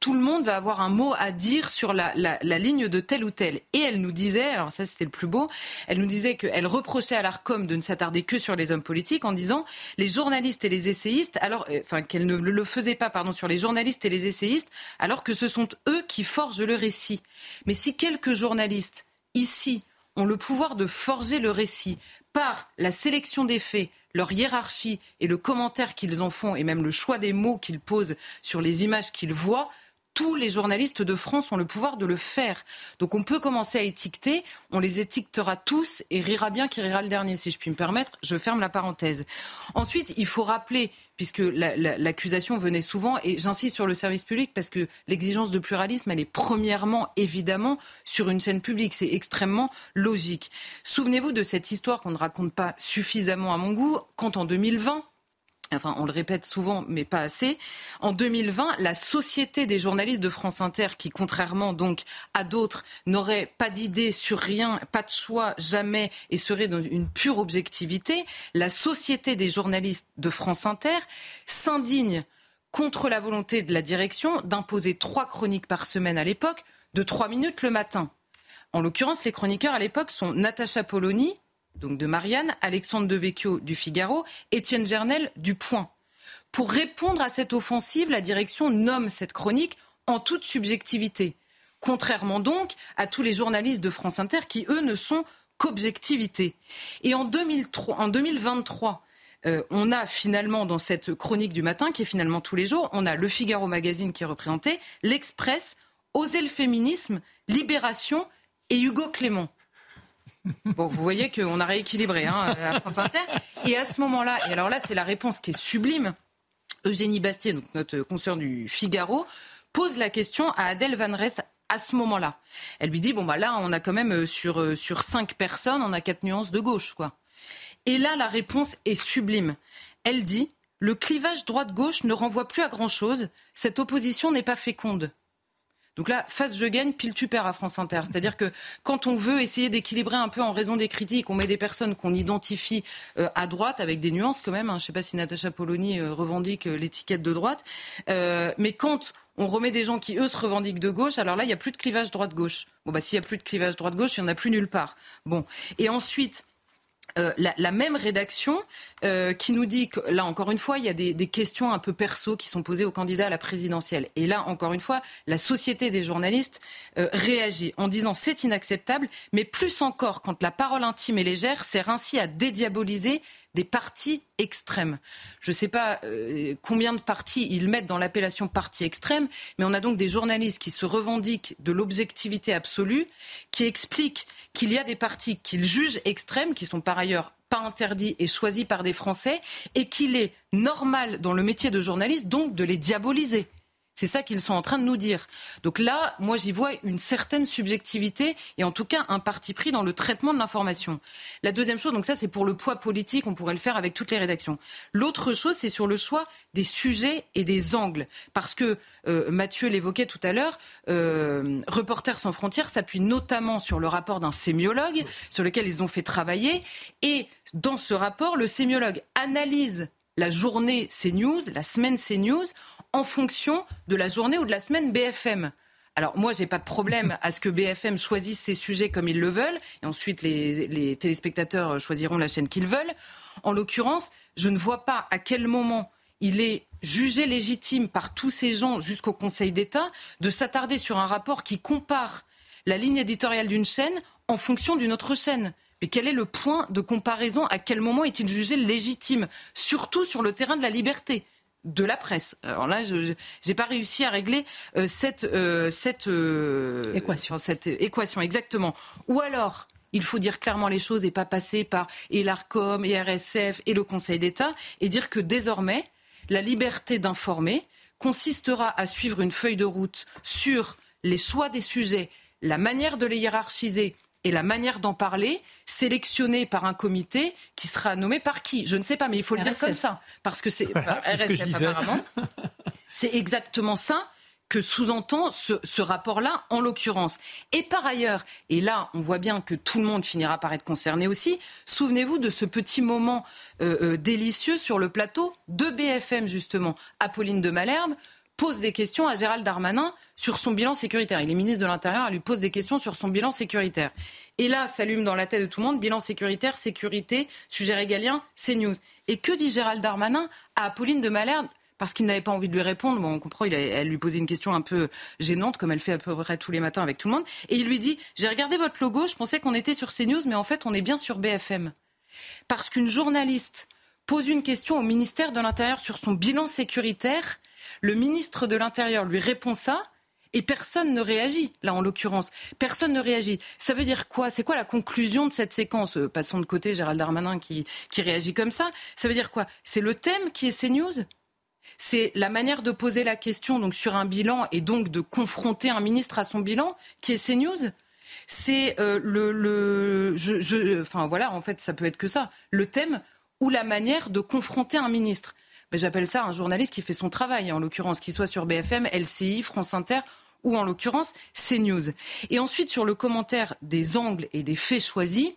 C: Tout le monde va avoir un mot à dire sur la, la, la, ligne de tel ou tel. Et elle nous disait, alors ça c'était le plus beau, elle nous disait qu'elle reprochait à l'ARCOM de ne s'attarder que sur les hommes politiques en disant les journalistes et les essayistes, alors, euh, enfin qu'elle ne le faisait pas, pardon, sur les journalistes et les essayistes, alors que ce sont eux qui forgent le récit. Mais si quelques journalistes ici ont le pouvoir de forger le récit par la sélection des faits, leur hiérarchie et le commentaire qu'ils en font, et même le choix des mots qu'ils posent sur les images qu'ils voient, tous les journalistes de France ont le pouvoir de le faire. Donc on peut commencer à étiqueter, on les étiquetera tous et rira bien qui rira le dernier, si je puis me permettre. Je ferme la parenthèse. Ensuite, il faut rappeler, puisque l'accusation venait souvent, et j'insiste sur le service public parce que l'exigence de pluralisme, elle est premièrement, évidemment, sur une chaîne publique. C'est extrêmement logique. Souvenez-vous de cette histoire qu'on ne raconte pas suffisamment à mon goût, quand en 2020, enfin on le répète souvent mais pas assez, en 2020, la société des journalistes de France Inter, qui contrairement donc à d'autres, n'aurait pas d'idée sur rien, pas de choix, jamais, et serait dans une pure objectivité, la société des journalistes de France Inter s'indigne contre la volonté de la direction d'imposer trois chroniques par semaine à l'époque, de trois minutes le matin. En l'occurrence, les chroniqueurs à l'époque sont Natacha Polony, donc de Marianne, Alexandre Devecchio du Figaro, Étienne Gernel du Point. Pour répondre à cette offensive, la direction nomme cette chronique en toute subjectivité. Contrairement donc à tous les journalistes de France Inter qui, eux, ne sont qu'objectivité. Et en, 2003, en 2023, euh, on a finalement dans cette chronique du matin, qui est finalement tous les jours, on a le Figaro Magazine qui est représenté, l'Express, Oser le féminisme, Libération et Hugo Clément. Bon, vous voyez qu'on a rééquilibré hein, à France Inter. Et à ce moment-là, et alors là, c'est la réponse qui est sublime. Eugénie Bastier, donc notre consoeur du Figaro, pose la question à Adèle Van Rest à ce moment-là. Elle lui dit bon bah là, on a quand même euh, sur euh, sur cinq personnes, on a quatre nuances de gauche, quoi. Et là, la réponse est sublime. Elle dit le clivage droite-gauche ne renvoie plus à grand-chose. Cette opposition n'est pas féconde. Donc là, face je gagne, pile tu perds à France Inter. C'est-à-dire que quand on veut essayer d'équilibrer un peu en raison des critiques, on met des personnes qu'on identifie euh, à droite avec des nuances quand même. Hein. Je ne sais pas si Natacha Polony euh, revendique euh, l'étiquette de droite, mais quand on remet des gens qui, eux, se revendiquent de gauche. Alors là, il n'y a plus de clivage droite-gauche. Bon, bah, s'il n'y a plus de clivage droite-gauche, il n'y en a plus nulle part. Bon. Et ensuite, euh, la, même rédaction euh, qui nous dit que là encore une fois il y a des, questions un peu perso qui sont posées aux candidats à la présidentielle. Et là encore une fois la société des journalistes euh, réagit en disant c'est inacceptable mais plus encore quand la parole intime est légère sert ainsi à dédiaboliser des partis extrêmes. Je ne sais pas euh, combien de partis ils mettent dans l'appellation parti extrême, mais on a donc des journalistes qui se revendiquent de l'objectivité absolue, qui expliquent qu'il y a des partis qu'ils jugent extrêmes, qui sont par ailleurs pas interdits et choisis par des Français, et qu'il est normal dans le métier de journaliste donc de les diaboliser. C'est ça qu'ils sont en train de nous dire. Donc là, moi, j'y vois une certaine subjectivité et en tout cas un parti pris dans le traitement de l'information. La deuxième chose, donc ça, c'est pour le poids politique, on pourrait le faire avec toutes les rédactions. L'autre chose, c'est sur le choix des sujets et des angles. Parce que euh, Mathieu l'évoquait tout à l'heure, euh, Reporters sans frontières s'appuie notamment sur le rapport d'un sémiologue sur lequel ils ont fait travailler. Et dans ce rapport, le sémiologue analyse la journée CNews, la semaine CNews, en fonction de la journée ou de la semaine BFM. Alors moi, j'ai pas de problème à ce que BFM choisisse ses sujets comme ils le veulent, et ensuite les, téléspectateurs choisiront la chaîne qu'ils veulent. En l'occurrence, je ne vois pas à quel moment il est jugé légitime par tous ces gens jusqu'au Conseil d'État de s'attarder sur un rapport qui compare la ligne éditoriale d'une chaîne en fonction d'une autre chaîne. Mais quel est le point de comparaison? À quel moment est-il jugé légitime? Surtout sur le terrain de la liberté de la presse. Alors là, je n'ai pas réussi à régler euh, cette, euh, cette, euh,
A: équation.
C: cette équation, exactement. Ou alors, il faut dire clairement les choses et pas passer par et l'ARCOM, et RSF, et le Conseil d'État, et dire que désormais, la liberté d'informer consistera à suivre une feuille de route sur les choix des sujets, la manière de les hiérarchiser et la manière d'en parler sélectionnée par un comité qui sera nommé par qui? Je ne sais pas, mais il faut le dire comme ça. Parce que c'est *laughs* RSF apparemment. *laughs* C'est exactement ça que sous-entend ce, rapport-là, en l'occurrence. Et par ailleurs, et là, on voit bien que tout le monde finira par être concerné aussi, souvenez-vous de ce petit moment euh, euh, délicieux sur le plateau de BFM, justement. Apolline de Malherbe pose des questions à Gérald Darmanin sur son bilan sécuritaire. Il est ministre de l'Intérieur, elle lui pose des questions sur son bilan sécuritaire. Et là, s'allume dans la tête de tout le monde, bilan sécuritaire, sécurité, sujet régalien, CNews. Et que dit Gérald Darmanin à Apolline de Malherbe? Parce qu'il n'avait pas envie de lui répondre. Bon, on comprend, il elle lui posait une question un peu gênante, comme elle fait à peu près tous les matins avec tout le monde. Et il lui dit J'ai regardé votre logo, je pensais qu'on était sur CNews, mais en fait, on est bien sur BFM. Parce qu'une journaliste pose une question au ministère de l'Intérieur sur son bilan sécuritaire, le ministre de l'Intérieur lui répond ça, et personne ne réagit, là en l'occurrence. Personne ne réagit. Ça veut dire quoi? C'est quoi la conclusion de cette séquence? Euh, Passons de côté Gérald Darmanin qui, qui réagit comme ça. Ça veut dire quoi? C'est le thème qui est CNews? C'est la manière de poser la question donc sur un bilan et donc de confronter un ministre à son bilan qui est CNews? C'est euh, le, le je, enfin voilà, en fait, ça peut être que ça. Le thème ou la manière de confronter un ministre. J'appelle ça un journaliste qui fait son travail, en l'occurrence, qu'il soit sur BFM, LCI, France Inter ou en l'occurrence CNews. Et ensuite, sur le commentaire des angles et des faits choisis,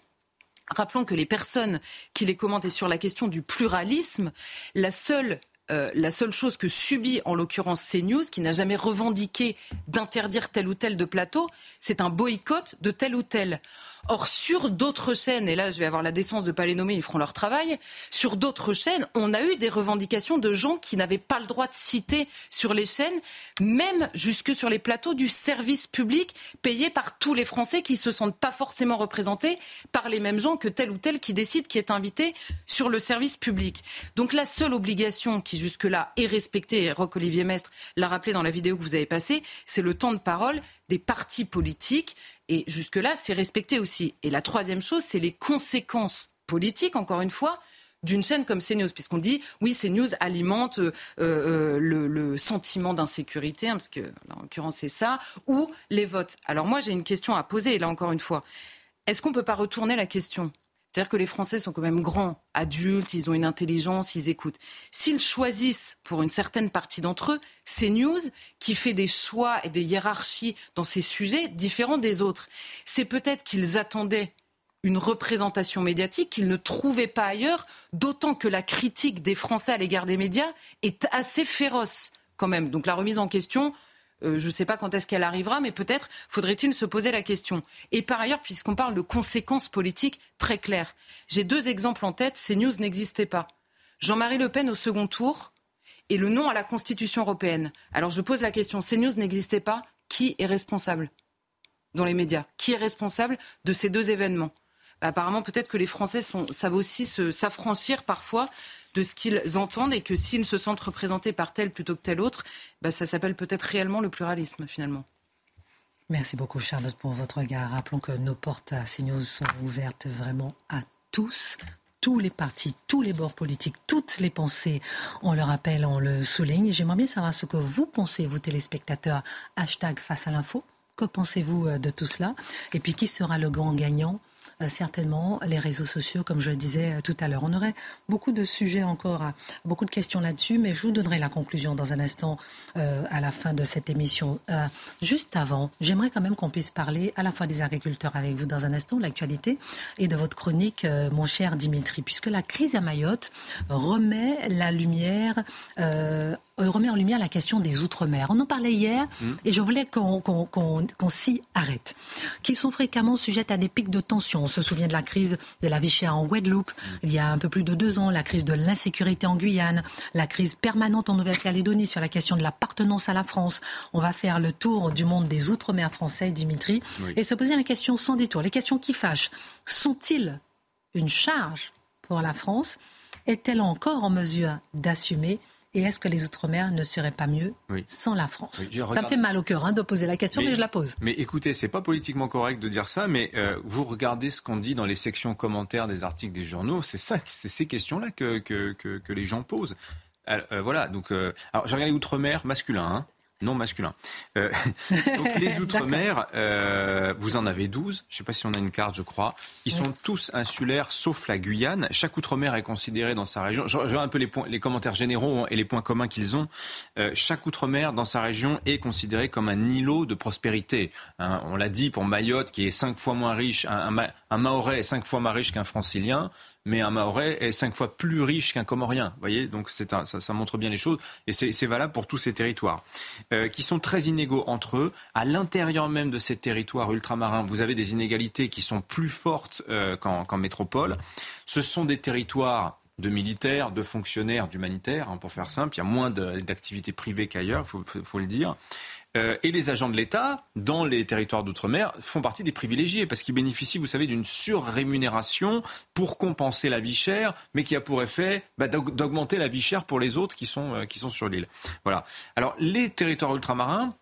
C: rappelons que les personnes qui les commentent et sur la question du pluralisme, la seule euh, la seule chose que subit en l'occurrence CNews, qui n'a jamais revendiqué d'interdire tel ou tel de plateau, c'est un boycott de tel ou tel. Or, sur d'autres chaînes, et là je vais avoir la décence de ne pas les nommer, ils feront leur travail, sur d'autres chaînes, on a eu des revendications de gens qui n'avaient pas le droit de citer sur les chaînes, même jusque sur les plateaux du service public payé par tous les Français qui ne se sentent pas forcément représentés par les mêmes gens que tel ou tel qui décide qui est invité sur le service public. Donc la seule obligation qui jusque-là est respectée, et Roch-Olivier Mestre l'a rappelé dans la vidéo que vous avez passée, c'est le temps de parole des partis politiques et jusque-là, c'est respecté aussi. Et la troisième chose, c'est les conséquences politiques, encore une fois, d'une chaîne comme CNews, puisqu'on dit oui, CNews alimente euh, euh, le, sentiment d'insécurité, hein, parce que en l'occurrence c'est ça, ou les votes. Alors moi j'ai une question à poser, et là encore une fois, est-ce qu'on ne peut pas retourner la question? C'est-à-dire que les Français sont quand même grands, adultes, ils ont une intelligence, ils écoutent. S'ils choisissent, pour une certaine partie d'entre eux, CNews, qui fait des choix et des hiérarchies dans ces sujets différents des autres, c'est peut-être qu'ils attendaient une représentation médiatique qu'ils ne trouvaient pas ailleurs, d'autant que la critique des Français à l'égard des médias est assez féroce quand même. Donc la remise en question, euh, je ne sais pas quand est-ce qu'elle arrivera, mais peut-être faudrait-il se poser la question. Et par ailleurs, puisqu'on parle de conséquences politiques très claires, j'ai deux exemples en tête. Ces news n'existaient pas. Jean-Marie Le Pen au second tour et le non à la Constitution européenne. Alors je pose la question, ces news n'existaient pas, qui est responsable dans les médias? Qui est responsable de ces deux événements? Apparemment, peut-être que les Français savent aussi s'affranchir parfois de ce qu'ils entendent et que s'ils se sentent représentés par tel plutôt que tel autre, bah, ça s'appelle peut-être réellement le pluralisme finalement.
A: Merci beaucoup Charlotte pour votre regard. Rappelons que nos portes à CNews sont ouvertes vraiment à tous, tous les partis, tous les bords politiques, toutes les pensées. On le rappelle, on le souligne. J'aimerais bien savoir ce que vous pensez, vous téléspectateurs. Hashtag face à l'info. Que pensez-vous euh, de tout cela? Et puis qui sera le grand gagnant? Certainement les réseaux sociaux, comme je le disais euh, tout à l'heure. On aurait beaucoup de sujets encore, beaucoup de questions là-dessus, mais je vous donnerai la conclusion dans un instant euh, à la fin de cette émission. juste avant, j'aimerais quand même qu'on puisse parler à la fois des agriculteurs avec vous dans un instant, de l'actualité, et de votre chronique, mon cher Dimitri, puisque la crise à Mayotte remet la lumière euh, remet en lumière la question des Outre-mer. On en parlait hier mmh. et je voulais qu'on s'y arrête. Qui sont fréquemment sujettes à des pics de tension. On se souvient de la crise de la vie chère en Guadeloupe, mmh. il y a un peu plus de deux ans, la crise de l'insécurité en Guyane, la crise permanente en Nouvelle-Calédonie sur la question de l'appartenance à la France. On va faire le tour du monde des Outre-mer français, Dimitri, et se poser la question sans détour. Les questions qui fâchent, sont-ils une charge pour la France? Est-elle encore en mesure d'assumer et est-ce que les Outre-mer ne seraient pas mieux sans la France Ça me fait mal au cœur hein, de poser la question, mais, je la pose.
G: Mais écoutez, c'est pas politiquement correct de dire ça, mais euh, vous regardez ce qu'on dit dans les sections commentaires des articles des journaux, c'est ça, c'est ces questions-là que, que, que, les gens posent. Euh, voilà, donc, euh, alors j'ai regardé Outre-mer masculin, hein, non masculin. Euh, *laughs* donc les Outre-mer, euh, vous en avez 12. Je ne sais pas si on a une carte, je crois. Ils sont tous insulaires, sauf la Guyane. Chaque Outre-mer est considéré dans sa région. Je, vois un peu les, points, les commentaires généraux et les points communs qu'ils ont. Euh, chaque Outre-mer dans sa région est considéré comme un îlot de prospérité. Hein, on l'a dit pour Mayotte, qui est cinq fois moins riche, un, un, un Mahorais est cinq fois moins riche qu'un Francilien mais un Mahorais est cinq fois plus riche qu'un Comorien. Voyez, donc ça, ça, montre bien les choses, et c'est valable pour tous ces territoires, euh, qui sont très inégaux entre eux. À l'intérieur même de ces territoires ultramarins, vous avez des inégalités qui sont plus fortes euh, qu'en métropole. Ce sont des territoires de militaires, de fonctionnaires, d'humanitaires, hein, pour faire simple. Il y a moins d'activités privées qu'ailleurs, il faut, le dire. Euh, et les agents de l'État, dans les territoires d'outre-mer, font partie des privilégiés parce qu'ils bénéficient, vous savez, d'une surrémunération pour compenser la vie chère, mais qui a pour effet bah, d'augmenter la vie chère pour les autres qui sont, euh, qui sont sur l'île. Voilà. Alors, les territoires ultramarins,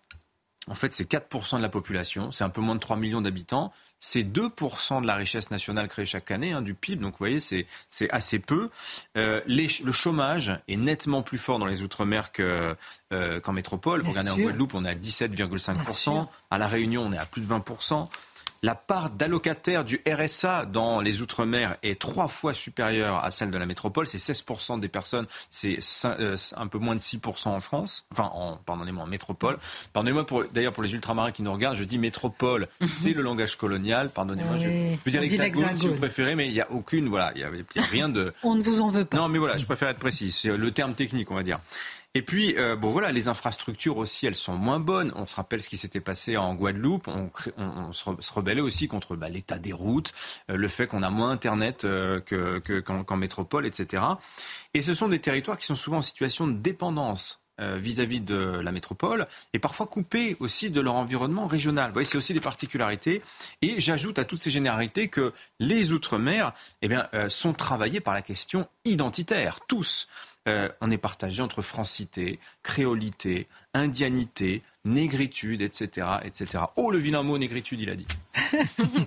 G: en fait, c'est 4% de la population, c'est un peu moins de 3 millions d'habitants c'est 2% de la richesse nationale créée chaque année, hein, du PIB. Donc vous voyez, c'est assez peu. Euh, le chômage est nettement plus fort dans les Outre-mer euh, qu'en métropole. Vous regardez en Guadeloupe, on est à 17,5%. À La Réunion, on est à plus de 20%. La part d'allocataires du RSA dans les Outre-mer est trois fois supérieure à celle de la métropole. C'est 16% des personnes, c'est euh, un peu moins de 6% en France, enfin, en, pardonnez-moi, en métropole. Pardonnez-moi d'ailleurs pour les ultramarins qui nous regardent, je dis métropole, mhm. c'est le langage colonial, pardonnez-moi, je, peux dire l'hexagone si vous préférez, mais il n'y a aucune, voilà, il n'y a, rien de... *laughs*
A: On ne vous en veut pas.
G: Non, mais voilà, je préfère être précis, c'est le terme technique, on va dire. Et puis, euh, bon voilà, les infrastructures aussi, elles sont moins bonnes. On se rappelle ce qui s'était passé en Guadeloupe. On, se, rebellait aussi contre bah, l'état des routes, euh, le fait qu'on a moins Internet euh, qu'en métropole, etc. Et ce sont des territoires qui sont souvent en situation de dépendance vis-à-vis de la métropole et parfois coupés aussi de leur environnement régional. C'est aussi des particularités. Et j'ajoute à toutes ces généralités que les Outre-mer eh bien, sont travaillés par la question identitaire, tous. Euh, on est partagé entre francité, créolité, indianité, négritude, etc., etc. Oh, le vilain mot négritude, il a dit. *laughs*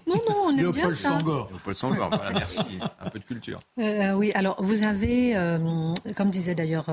A: non, non, on aime bien ça.
G: Sangor. Léopold Sangor, voilà, merci. Un peu de culture.
A: Euh, oui, alors vous avez, euh, comme disait d'ailleurs,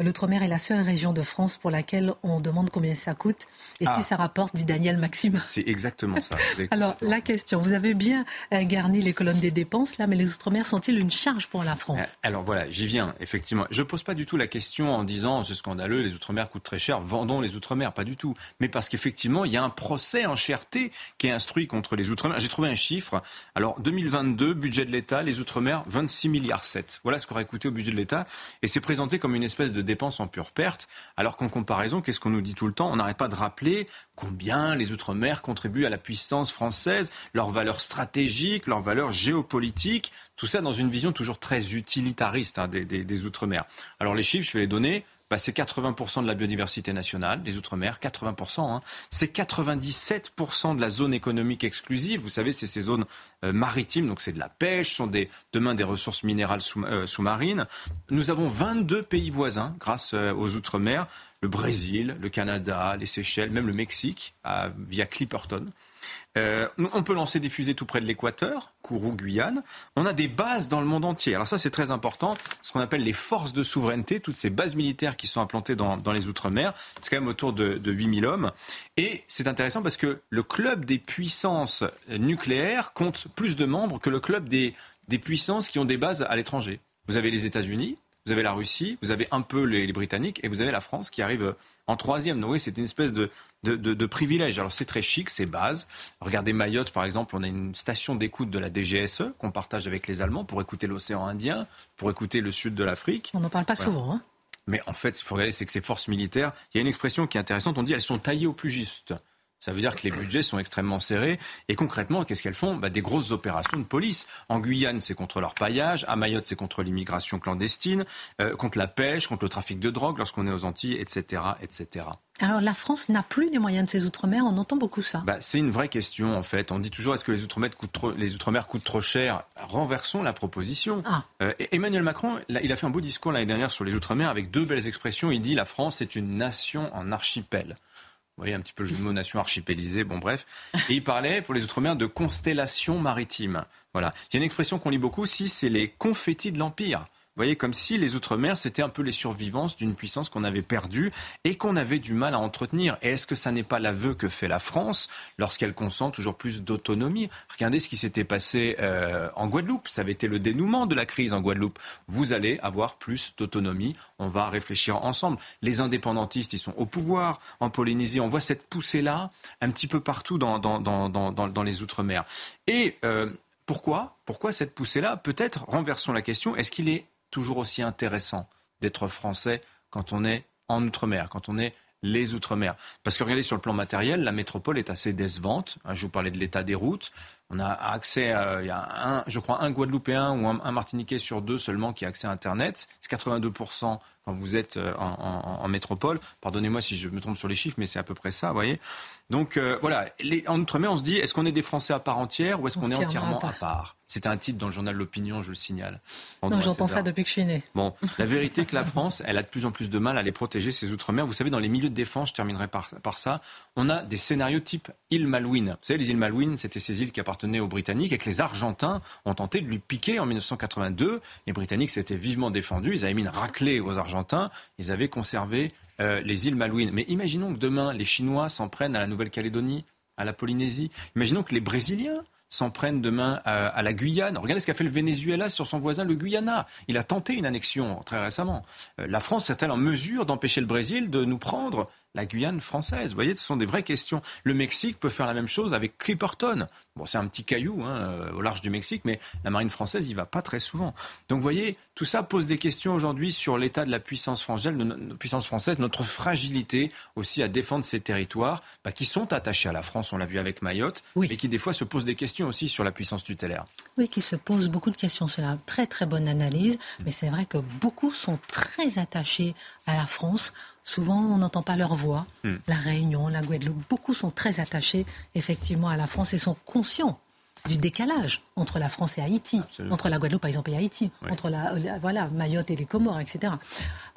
A: l'Outre-mer est la seule région de France pour laquelle on demande combien ça coûte et si ah. ça rapporte, dit Daniel Maxime.
G: C'est exactement ça.
A: alors, la question, vous avez bien garni les colonnes des dépenses, là, mais les Outre-mer sont-ils une charge pour la France?
G: Alors voilà, j'y viens, effectivement. Je ne pose pas du tout la question en disant, c'est scandaleux, les Outre-mer coûtent très cher, vendons les Outre-mer, pas du tout. Mais parce qu'effectivement, il y a un procès en cherté qui est instruit contre les Outre-mer. J'ai trouvé un chiffre. Alors, 2022, budget de l'État, les Outre-mer, 26 milliards 7. Voilà ce qu'aurait coûté au budget de l'État. Et c'est présenté comme une espèce de dépense en pure perte. Alors qu'en comparaison, qu'est-ce qu'on nous dit tout le temps? On n'arrête pas de rappeler combien les Outre-mer contribuent à la puissance française, leurs valeurs stratégiques, leurs valeurs géopolitiques. Tout ça dans une vision toujours très utilitariste hein, des, des Outre-mer. Alors les chiffres, je vais les donner. Bah, c'est 80% de la biodiversité nationale, les Outre-mer, 80%. Hein. C'est 97% de la zone économique exclusive. Vous savez, c'est ces zones euh, maritimes, donc c'est de la pêche, sont des, demain des ressources minérales euh, sous-marines. Nous avons 22 pays voisins grâce euh, aux Outre-mer, le Brésil, le Canada, les Seychelles, même le Mexique, via Clipperton. Euh, on peut lancer des fusées tout près de l'équateur, Kourou, Guyane. On a des bases dans le monde entier. Alors ça, c'est très important. Ce qu'on appelle les forces de souveraineté, toutes ces bases militaires qui sont implantées dans, les Outre-mer. C'est quand même autour de, de 8000 hommes. Et c'est intéressant parce que le club des puissances nucléaires compte plus de membres que le club des, des puissances qui ont des bases à l'étranger. Vous avez les États-Unis, vous avez la Russie, vous avez un peu les, Britanniques et vous avez la France qui arrive en troisième. Donc oui, c'est une espèce de, de, privilège. Alors c'est très chic, c'est base. Regardez Mayotte, par exemple, on a une station d'écoute de la DGSE qu'on partage avec les Allemands pour écouter l'océan Indien, pour écouter le sud de l'Afrique.
A: On n'en parle pas souvent. Hein.
G: Mais en fait, il faut regarder, c'est que ces forces militaires, il y a une expression qui est intéressante, on dit elles sont taillées au plus juste. Ça veut dire que les budgets sont extrêmement serrés. Et concrètement, qu'est-ce qu'elles font? Bah, Des grosses opérations de police. En Guyane, c'est contre leur paillage. À Mayotte, c'est contre l'immigration clandestine, euh, contre la pêche, contre le trafic de drogue lorsqu'on est aux Antilles, etc. etc.
A: Alors la France n'a plus les moyens de ses outre-mer, on entend beaucoup ça.
G: Bah, c'est une vraie question en fait. On dit toujours est-ce que les outre-mer coûtent, trop, les outre-mer coûtent trop cher? Renversons la proposition. Ah. Euh, Emmanuel Macron, il a fait un beau discours l'année dernière sur les outre-mer avec deux belles expressions. Il dit la France est une nation en archipel. Vous voyez un petit peu le jeu de mots nation archipélisée, bon bref. Et il parlait pour les Outre-mer de constellation maritime. Voilà. Il y a une expression qu'on lit beaucoup aussi, c'est les confettis de l'Empire. Vous voyez, comme si les Outre-mer, c'était un peu les survivances d'une puissance qu'on avait perdue et qu'on avait du mal à entretenir. Et est-ce que ça n'est pas l'aveu que fait la France lorsqu'elle consent toujours plus d'autonomie? Regardez ce qui s'était passé euh, en Guadeloupe. Ça avait été le dénouement de la crise en Guadeloupe. Vous allez avoir plus d'autonomie. On va réfléchir ensemble. Les indépendantistes, ils sont au pouvoir. En Polynésie, on voit cette poussée-là un petit peu partout dans, dans, dans, dans les Outre-mer. Et euh, pourquoi? Pourquoi cette poussée-là? Peut-être, renversons la question, est-ce qu'il est toujours aussi intéressant d'être français quand on est en Outre-mer, quand on est les Outre-mer. Parce que regardez, sur le plan matériel, la métropole est assez décevante. Je vous parlais de l'état des routes. On a accès, à, il y a un, je crois, un Guadeloupéen ou un Martiniquais sur deux seulement qui a accès à Internet. C'est 82% quand vous êtes euh, en, métropole. Pardonnez-moi si je me trompe sur les chiffres, mais c'est à peu près ça, vous voyez. Donc euh, voilà, en Outre-mer, on se dit, est-ce qu'on est des Français à part entière ou est-ce qu'on est entièrement à part, C'est un titre dans le journal L'Opinion, je le signale.
A: Non, j'entends ça depuis que je suis né.
G: Bon, la vérité est que la France, elle a de plus en plus de mal à les protéger, ses Outre-mer. Vous savez, dans les milieux de défense, je terminerai par, par ça, on a des scénarios type île Malouine. Vous savez, les îles Malouines, c'était ces îles qui appartenaient aux Britanniques et que les Argentins ont tenté de lui piquer en 1982. Les Britanniques s'étaient vivement défendus, ils avaient mis une raclée aux Argentins, ils avaient conservé euh, les îles Malouines. Mais imaginons que demain, les Chinois s'en prennent à la Nouvelle-Calédonie à la Polynésie. Imaginons que les Brésiliens s'en prennent demain à, la Guyane. Regardez ce qu'a fait le Venezuela sur son voisin, le Guyana. Il a tenté une annexion très récemment. Euh, la France est-elle en mesure d'empêcher le Brésil de nous prendre la Guyane française. Vous voyez, ce sont des vraies questions. Le Mexique peut faire la même chose avec Clipperton. Bon, c'est un petit caillou hein, euh, au large du Mexique, mais la marine française y va pas très souvent. Donc, vous voyez, tout ça pose des questions aujourd'hui sur l'état de la puissance française, notre puissance française, notre fragilité aussi à défendre ces territoires bah, qui sont attachés à la France. On l'a vu avec Mayotte, mais qui des fois se posent des questions aussi sur la puissance tutélaire.
A: Oui, qui se posent beaucoup de questions. C'est une très très bonne analyse, mais c'est vrai que beaucoup sont très attachés à la France Souvent, on n'entend pas leur voix. Hmm. La Réunion, la Guadeloupe, beaucoup sont très attachés effectivement à la France et sont conscients du décalage entre la France et Haïti, entre la Guadeloupe par exemple et Haïti, entre la, voilà Mayotte et les Comores, etc.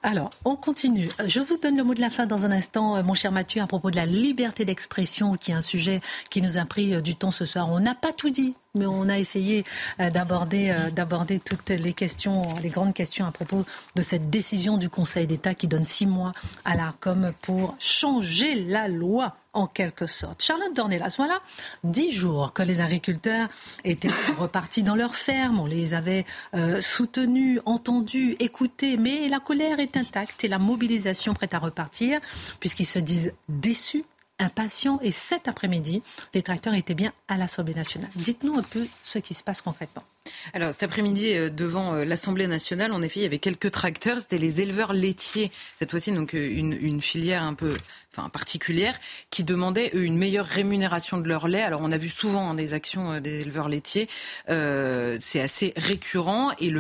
A: Alors, on continue. Je vous donne le mot de la fin dans un instant, euh, mon cher Mathieu, à propos de la liberté d'expression, qui est un sujet qui nous a pris euh, du temps ce soir. On n'a pas tout dit, mais on a essayé euh, d'aborder d'aborder toutes les questions, les grandes questions à propos de cette décision du Conseil d'État qui donne six mois à l'ARCOM pour changer la loi en quelque sorte. Charlotte Dornelas, voilà dix jours que les agriculteurs étaient *coughs* repartis dans leurs fermes, on les avait euh, soutenus, entendus, écoutés, mais la colère est intacte et la mobilisation prête à repartir, puisqu'ils se disent déçus impatients. Et cet après-midi, les tracteurs étaient bien à l'Assemblée nationale. Dites-nous un peu ce qui se passe concrètement.
C: Alors cet après-midi, euh, devant euh, l'Assemblée nationale, en effet, il y avait quelques tracteurs. C'était les éleveurs laitiers, cette fois-ci, donc une, filière un peu enfin, particulière, qui demandaient une meilleure rémunération de leur lait. Alors on a vu souvent hein, des actions des éleveurs laitiers. c'est assez récurrent et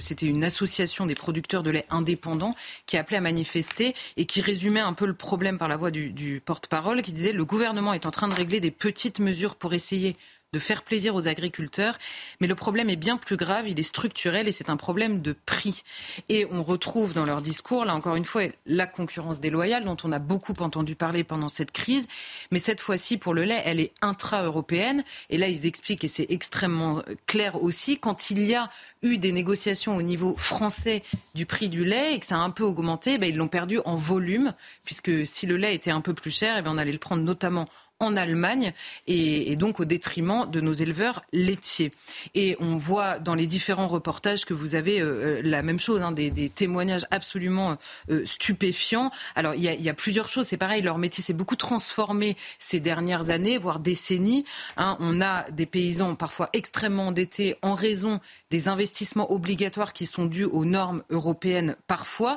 C: c'était une association des producteurs de lait indépendants qui appelait à manifester et qui résumait un peu le problème par la voix du, du porte-parole, qui disait le gouvernement est en train de régler des petites mesures pour essayer de faire plaisir aux agriculteurs. Mais le problème est bien plus grave, il est structurel et c'est un problème de prix. Et on retrouve dans leur discours, là encore une fois, la concurrence déloyale dont on a beaucoup entendu parler pendant cette crise. Mais cette fois-ci, pour le lait, elle est intra-européenne. Et là, ils expliquent, et c'est extrêmement clair aussi, quand il y a eu des négociations au niveau français du prix du lait et que ça a un peu augmenté, ben, ils l'ont perdu en volume, puisque si le lait était un peu plus cher, eh ben, on allait le prendre notamment en Allemagne et, donc au détriment de nos éleveurs laitiers. Et on voit dans les différents reportages que vous avez euh, euh, la même chose, hein, des, témoignages absolument euh, stupéfiants. Alors il y, a, plusieurs choses, c'est pareil, leur métier s'est beaucoup transformé ces dernières années, voire décennies. Hein. On a des paysans parfois extrêmement endettés en raison des investissements obligatoires qui sont dus aux normes européennes parfois,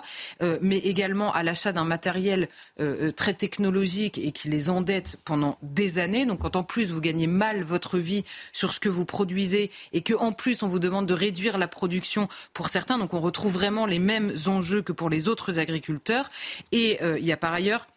C: mais également à l'achat d'un matériel très technologique et qui les endette pendant des années. Donc quand en plus vous gagnez mal votre vie sur ce que vous produisez et que en plus on vous demande de réduire la production pour certains, donc on retrouve vraiment les mêmes enjeux que pour les autres agriculteurs. Et euh, il y a par ailleurs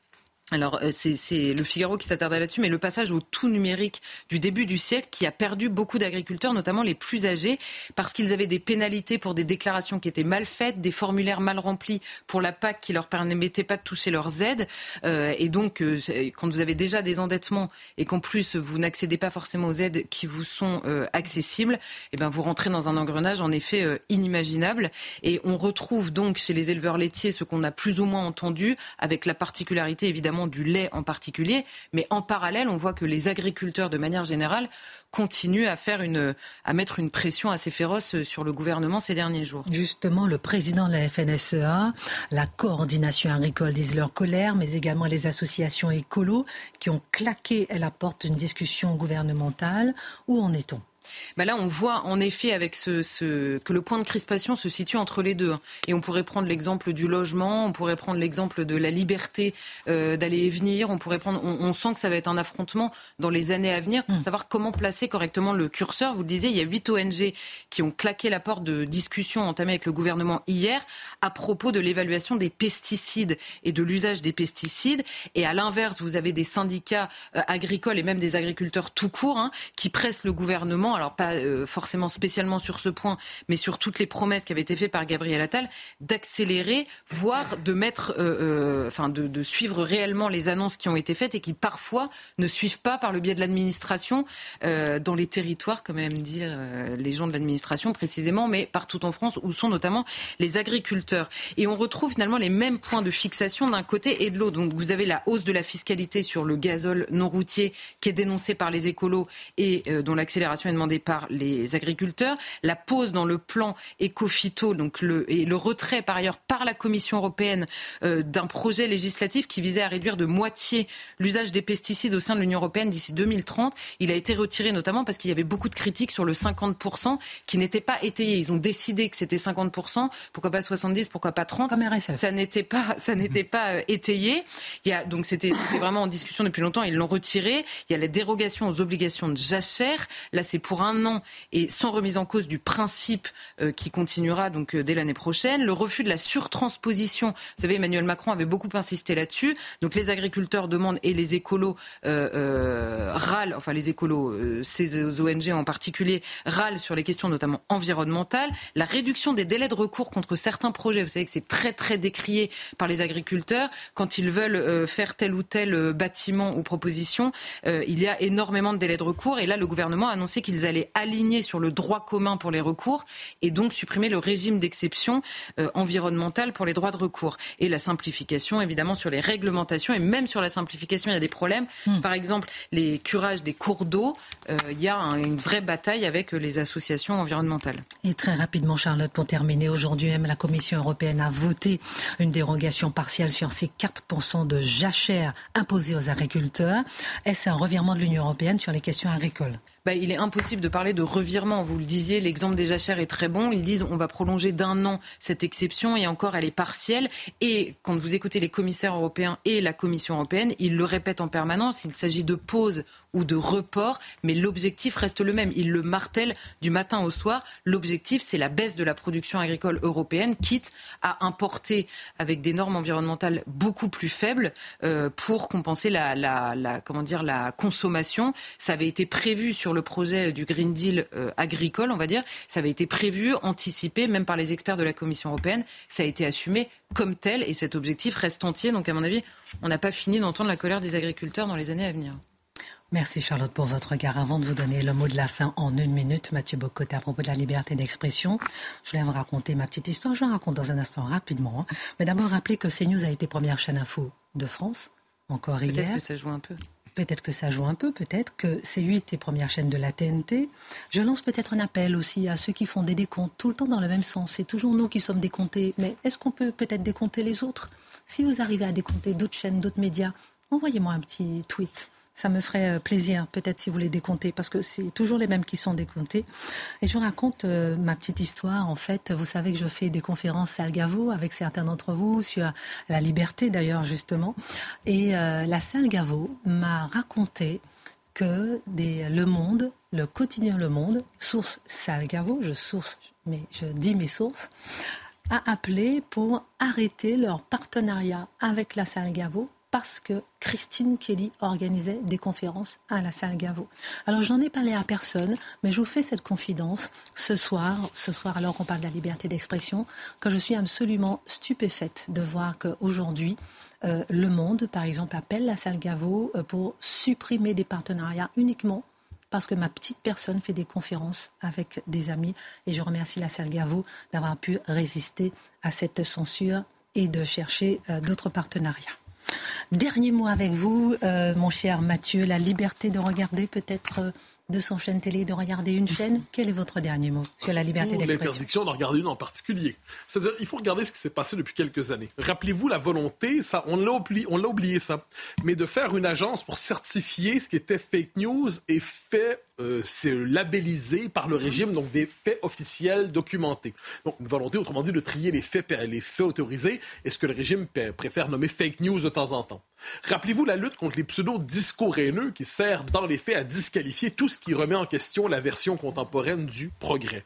C: alors euh, c'est le Figaro qui s'attardait là-dessus, mais le passage au tout numérique du début du siècle qui a perdu beaucoup d'agriculteurs, notamment les plus âgés, parce qu'ils avaient des pénalités pour des déclarations qui étaient mal faites, des formulaires mal remplis pour la PAC qui leur permettaient pas de toucher leurs aides. Euh, et donc, euh, quand vous avez déjà des endettements et qu'en plus vous n'accédez pas forcément aux aides qui vous sont accessibles, eh ben vous rentrez dans un engrenage en effet inimaginable. Et on retrouve donc chez les éleveurs laitiers ce qu'on a plus ou moins entendu, avec la particularité évidemment du lait en particulier, mais en parallèle, on voit que les agriculteurs, de manière générale, continuent à, faire une, à mettre une pression assez féroce sur le gouvernement ces derniers jours.
A: Justement, le président de la FNSEA, la coordination agricole disent leur colère, mais également les associations écolo qui ont claqué à la porte d'une discussion gouvernementale. Où en est-on?
C: Bah là, on voit en effet avec ce, que le point de crispation se situe entre les deux. Hein. Et on pourrait prendre l'exemple du logement, on pourrait prendre l'exemple de la liberté euh, d'aller et venir. On pourrait prendre. On, sent que ça va être un affrontement dans les années à venir pour mm. savoir comment placer correctement le curseur. Vous le disiez, il y a huit ONG qui ont claqué la porte de discussion entamée avec le gouvernement hier à propos de l'évaluation des pesticides et de l'usage des pesticides. Et à l'inverse, vous avez des syndicats euh, agricoles et même des agriculteurs tout court hein, qui pressent le gouvernement alors pas euh, forcément spécialement sur ce point, mais sur toutes les promesses qui avaient été faites par Gabriel Attal, d'accélérer, voire de mettre, euh, euh, enfin de, suivre réellement les annonces qui ont été faites et qui parfois ne suivent pas par le biais de l'administration dans les territoires, comme aiment dire les gens de l'administration précisément, mais partout en France où sont notamment les agriculteurs. Et on retrouve finalement les mêmes points de fixation d'un côté et de l'autre. Donc vous avez la hausse de la fiscalité sur le gazole non routier qui est dénoncée par les écolos et dont l'accélération est demandée par les agriculteurs, la pause dans le plan éco-phyto, donc le, et le retrait par ailleurs par la Commission européenne euh, d'un projet législatif qui visait à réduire de moitié l'usage des pesticides au sein de l'Union européenne d'ici 2030. Il a été retiré notamment parce qu'il y avait beaucoup de critiques sur le 50% qui n'était pas étayé. Ils ont décidé que c'était 50%, pourquoi pas 70, pourquoi pas 30 Ça n'était pas, ça n'était pas euh, étayé. Il y a, donc c'était vraiment en discussion depuis longtemps. Ils l'ont retiré. Il y a la dérogation aux obligations de jachère. Là, c'est pour un an et sans remise en cause du principe euh, qui continuera donc euh, dès l'année prochaine. Le refus de la surtransposition. Vous savez, Emmanuel Macron avait beaucoup insisté là-dessus. Donc les agriculteurs demandent et les écolos euh, râlent, enfin les écolos, ces ONG en particulier, râlent sur les questions notamment environnementales. La réduction des délais de recours contre certains projets. Vous savez que c'est très très décrié par les agriculteurs quand ils veulent faire tel ou tel bâtiment ou proposition. il y a énormément de délais de recours et là le gouvernement a annoncé qu'ils allaient aligner sur le droit commun pour les recours et donc supprimer le régime d'exception euh, environnementale pour les droits de recours. Et la simplification, évidemment, sur les réglementations et même sur la simplification, il y a des problèmes. Hmm. Par exemple, les curages des cours d'eau, euh, il y a une vraie bataille avec les associations environnementales.
A: Et très rapidement, Charlotte, pour terminer, aujourd'hui même, la Commission européenne a voté une dérogation partielle sur ces 4% de jachère imposés aux agriculteurs. Est-ce un revirement de l'Union européenne sur les questions agricoles?
C: Bah, il est impossible de parler de revirement. Vous le disiez, l'exemple des jachères est très bon. Ils disent on va prolonger d'un an cette exception et encore elle est partielle. Et quand vous écoutez les commissaires européens et la Commission européenne, ils le répètent en permanence. Il s'agit de pause ou de report, mais l'objectif reste le même. Ils le martèlent du matin au soir. L'objectif, c'est la baisse de la production agricole européenne, quitte à importer avec des normes environnementales beaucoup plus faibles euh, pour compenser la, la, comment dire, la consommation. Ça avait été prévu sur le projet du Green Deal euh, agricole, on va dire. Ça avait été prévu, anticipé, même par les experts de la Commission européenne. Ça a été assumé comme tel et cet objectif reste entier. Donc, à mon avis, on n'a pas fini d'entendre la colère des agriculteurs dans les années à venir.
A: Merci Charlotte pour votre regard. Avant de vous donner le mot de la fin en une minute, Mathieu Bocoté, à propos de la liberté d'expression, je voulais vous raconter ma petite histoire. Je la raconte dans un instant rapidement. Hein. Mais d'abord, rappeler que CNews a été première chaîne info de France, encore hier.
C: Peut-être que ça joue un peu.
A: Peut-être que ça joue un peu, peut-être que C8 est première chaîne de la TNT. Je lance peut-être un appel aussi à ceux qui font des décomptes tout le temps dans le même sens. C'est toujours nous qui sommes décomptés, mais est-ce qu'on peut peut-être décompter les autres? Si vous arrivez à décompter d'autres chaînes, d'autres médias, envoyez-moi un petit tweet ça me ferait euh, plaisir, peut-être si vous les décomptez, parce que c'est toujours les mêmes qui sont décomptés. Et je raconte euh, ma petite histoire. En fait, vous savez que je fais des conférences à Algavo avec certains d'entre vous sur la liberté, d'ailleurs, justement. Et euh, la salle m'a raconté que Le Monde, le quotidien Le Monde, source Salgavo, je source, mais je dis mes sources, a appelé pour arrêter leur partenariat avec la salle Gavo parce que Christine Kelly organisait des conférences à la salle Gaveau. Alors j'en ai parlé à personne, mais je vous fais cette confidence ce soir, ce soir alors qu'on parle de la liberté d'expression, que je suis absolument stupéfaite de voir qu'aujourd'hui, euh, Le Monde, par exemple, appelle la salle Gaveau euh, pour supprimer des partenariats uniquement parce que ma petite personne fait des conférences avec des amis et je remercie la salle Gaveau d'avoir pu résister à cette censure et de chercher euh, d'autres partenariats. Dernier mot avec vous, euh, mon cher Mathieu, la liberté de regarder peut-être euh, de son chaîne télé, de regarder une chaîne. Quel est votre dernier mot sur la liberté d'expression
D: L'interdiction d'en regarder une en particulier. C'est-à-dire, il faut regarder ce qui s'est passé depuis quelques années. Rappelez-vous la volonté, ça, on l'a oublié, on l'a oublié ça, mais de faire une agence pour certifier ce qui était fake news et fait euh, c'est labellisé par le régime, donc des faits officiels documentés. Donc une volonté, autrement dit, de trier les faits, les faits autorisés et ce que le régime préfère nommer fake news de temps en temps. Rappelez-vous la lutte contre les pseudo-discours haineux qui sert dans les faits à disqualifier tout ce qui remet en question la version contemporaine du progrès.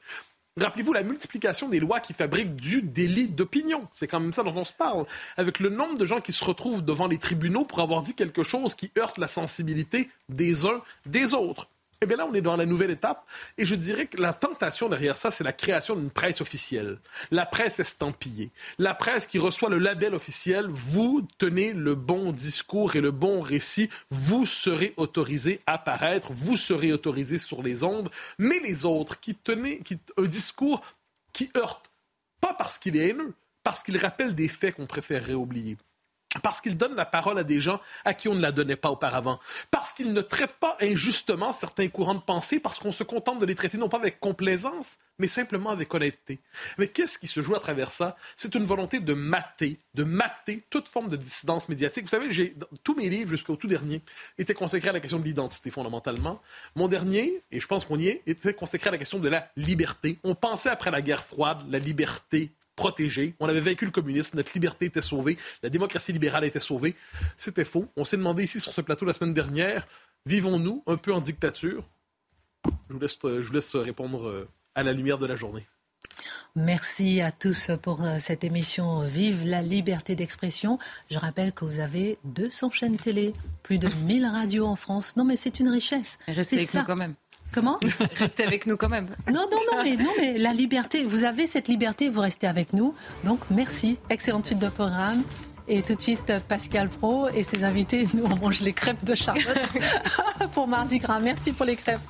D: Rappelez-vous la multiplication des lois qui fabriquent du délit d'opinion. C'est quand même ça dont on se parle. Avec le nombre de gens qui se retrouvent devant les tribunaux pour avoir dit quelque chose qui heurte la sensibilité des uns des autres. Eh bien là, on est dans la nouvelle étape. Et je dirais que la tentation derrière ça, c'est la création d'une presse officielle. La presse estampillée. La presse qui reçoit le label officiel. Vous tenez le bon discours et le bon récit. Vous serez autorisé à paraître. Vous serez autorisé sur les ondes. Mais les autres qui tenaient qui, un discours qui heurte, pas parce qu'il est haineux, parce qu'il rappelle des faits qu'on préférerait oublier parce qu'il donne la parole à des gens à qui on ne la donnait pas auparavant, parce qu'il ne traite pas injustement certains courants de pensée, parce qu'on se contente de les traiter non pas avec complaisance, mais simplement avec honnêteté. Mais qu'est-ce qui se joue à travers ça? C'est une volonté de mater, de mater toute forme de dissidence médiatique. Vous savez, j'ai tous mes livres jusqu'au tout dernier étaient consacrés à la question de l'identité fondamentalement. Mon dernier, et je pense qu'on y est, était consacré à la question de la liberté. On pensait après la guerre froide, la liberté protégé. On avait vaincu le communisme, notre liberté était sauvée, la démocratie libérale était sauvée. C'était faux. On s'est demandé ici sur ce plateau la semaine dernière, vivons-nous un peu en dictature? Je vous, laisse, je vous laisse répondre euh, à la lumière de la journée.
A: Merci à tous pour euh, cette émission Vive la liberté d'expression. Je rappelle que vous avez 200 chaînes télé, plus de 1000 radios en France. Non mais c'est une richesse.
C: Restez avec nous quand même.
A: Comment *laughs*
C: Restez avec nous quand même.
A: Non, non, non, mais, non, mais la liberté, vous avez cette liberté, vous restez avec nous. Donc merci, excellente suite de programme. Et tout de suite, Pascal Pro et ses invités, nous on mange les crêpes de Charlotte *laughs* *laughs* pour Mardi Gras. Merci pour les crêpes.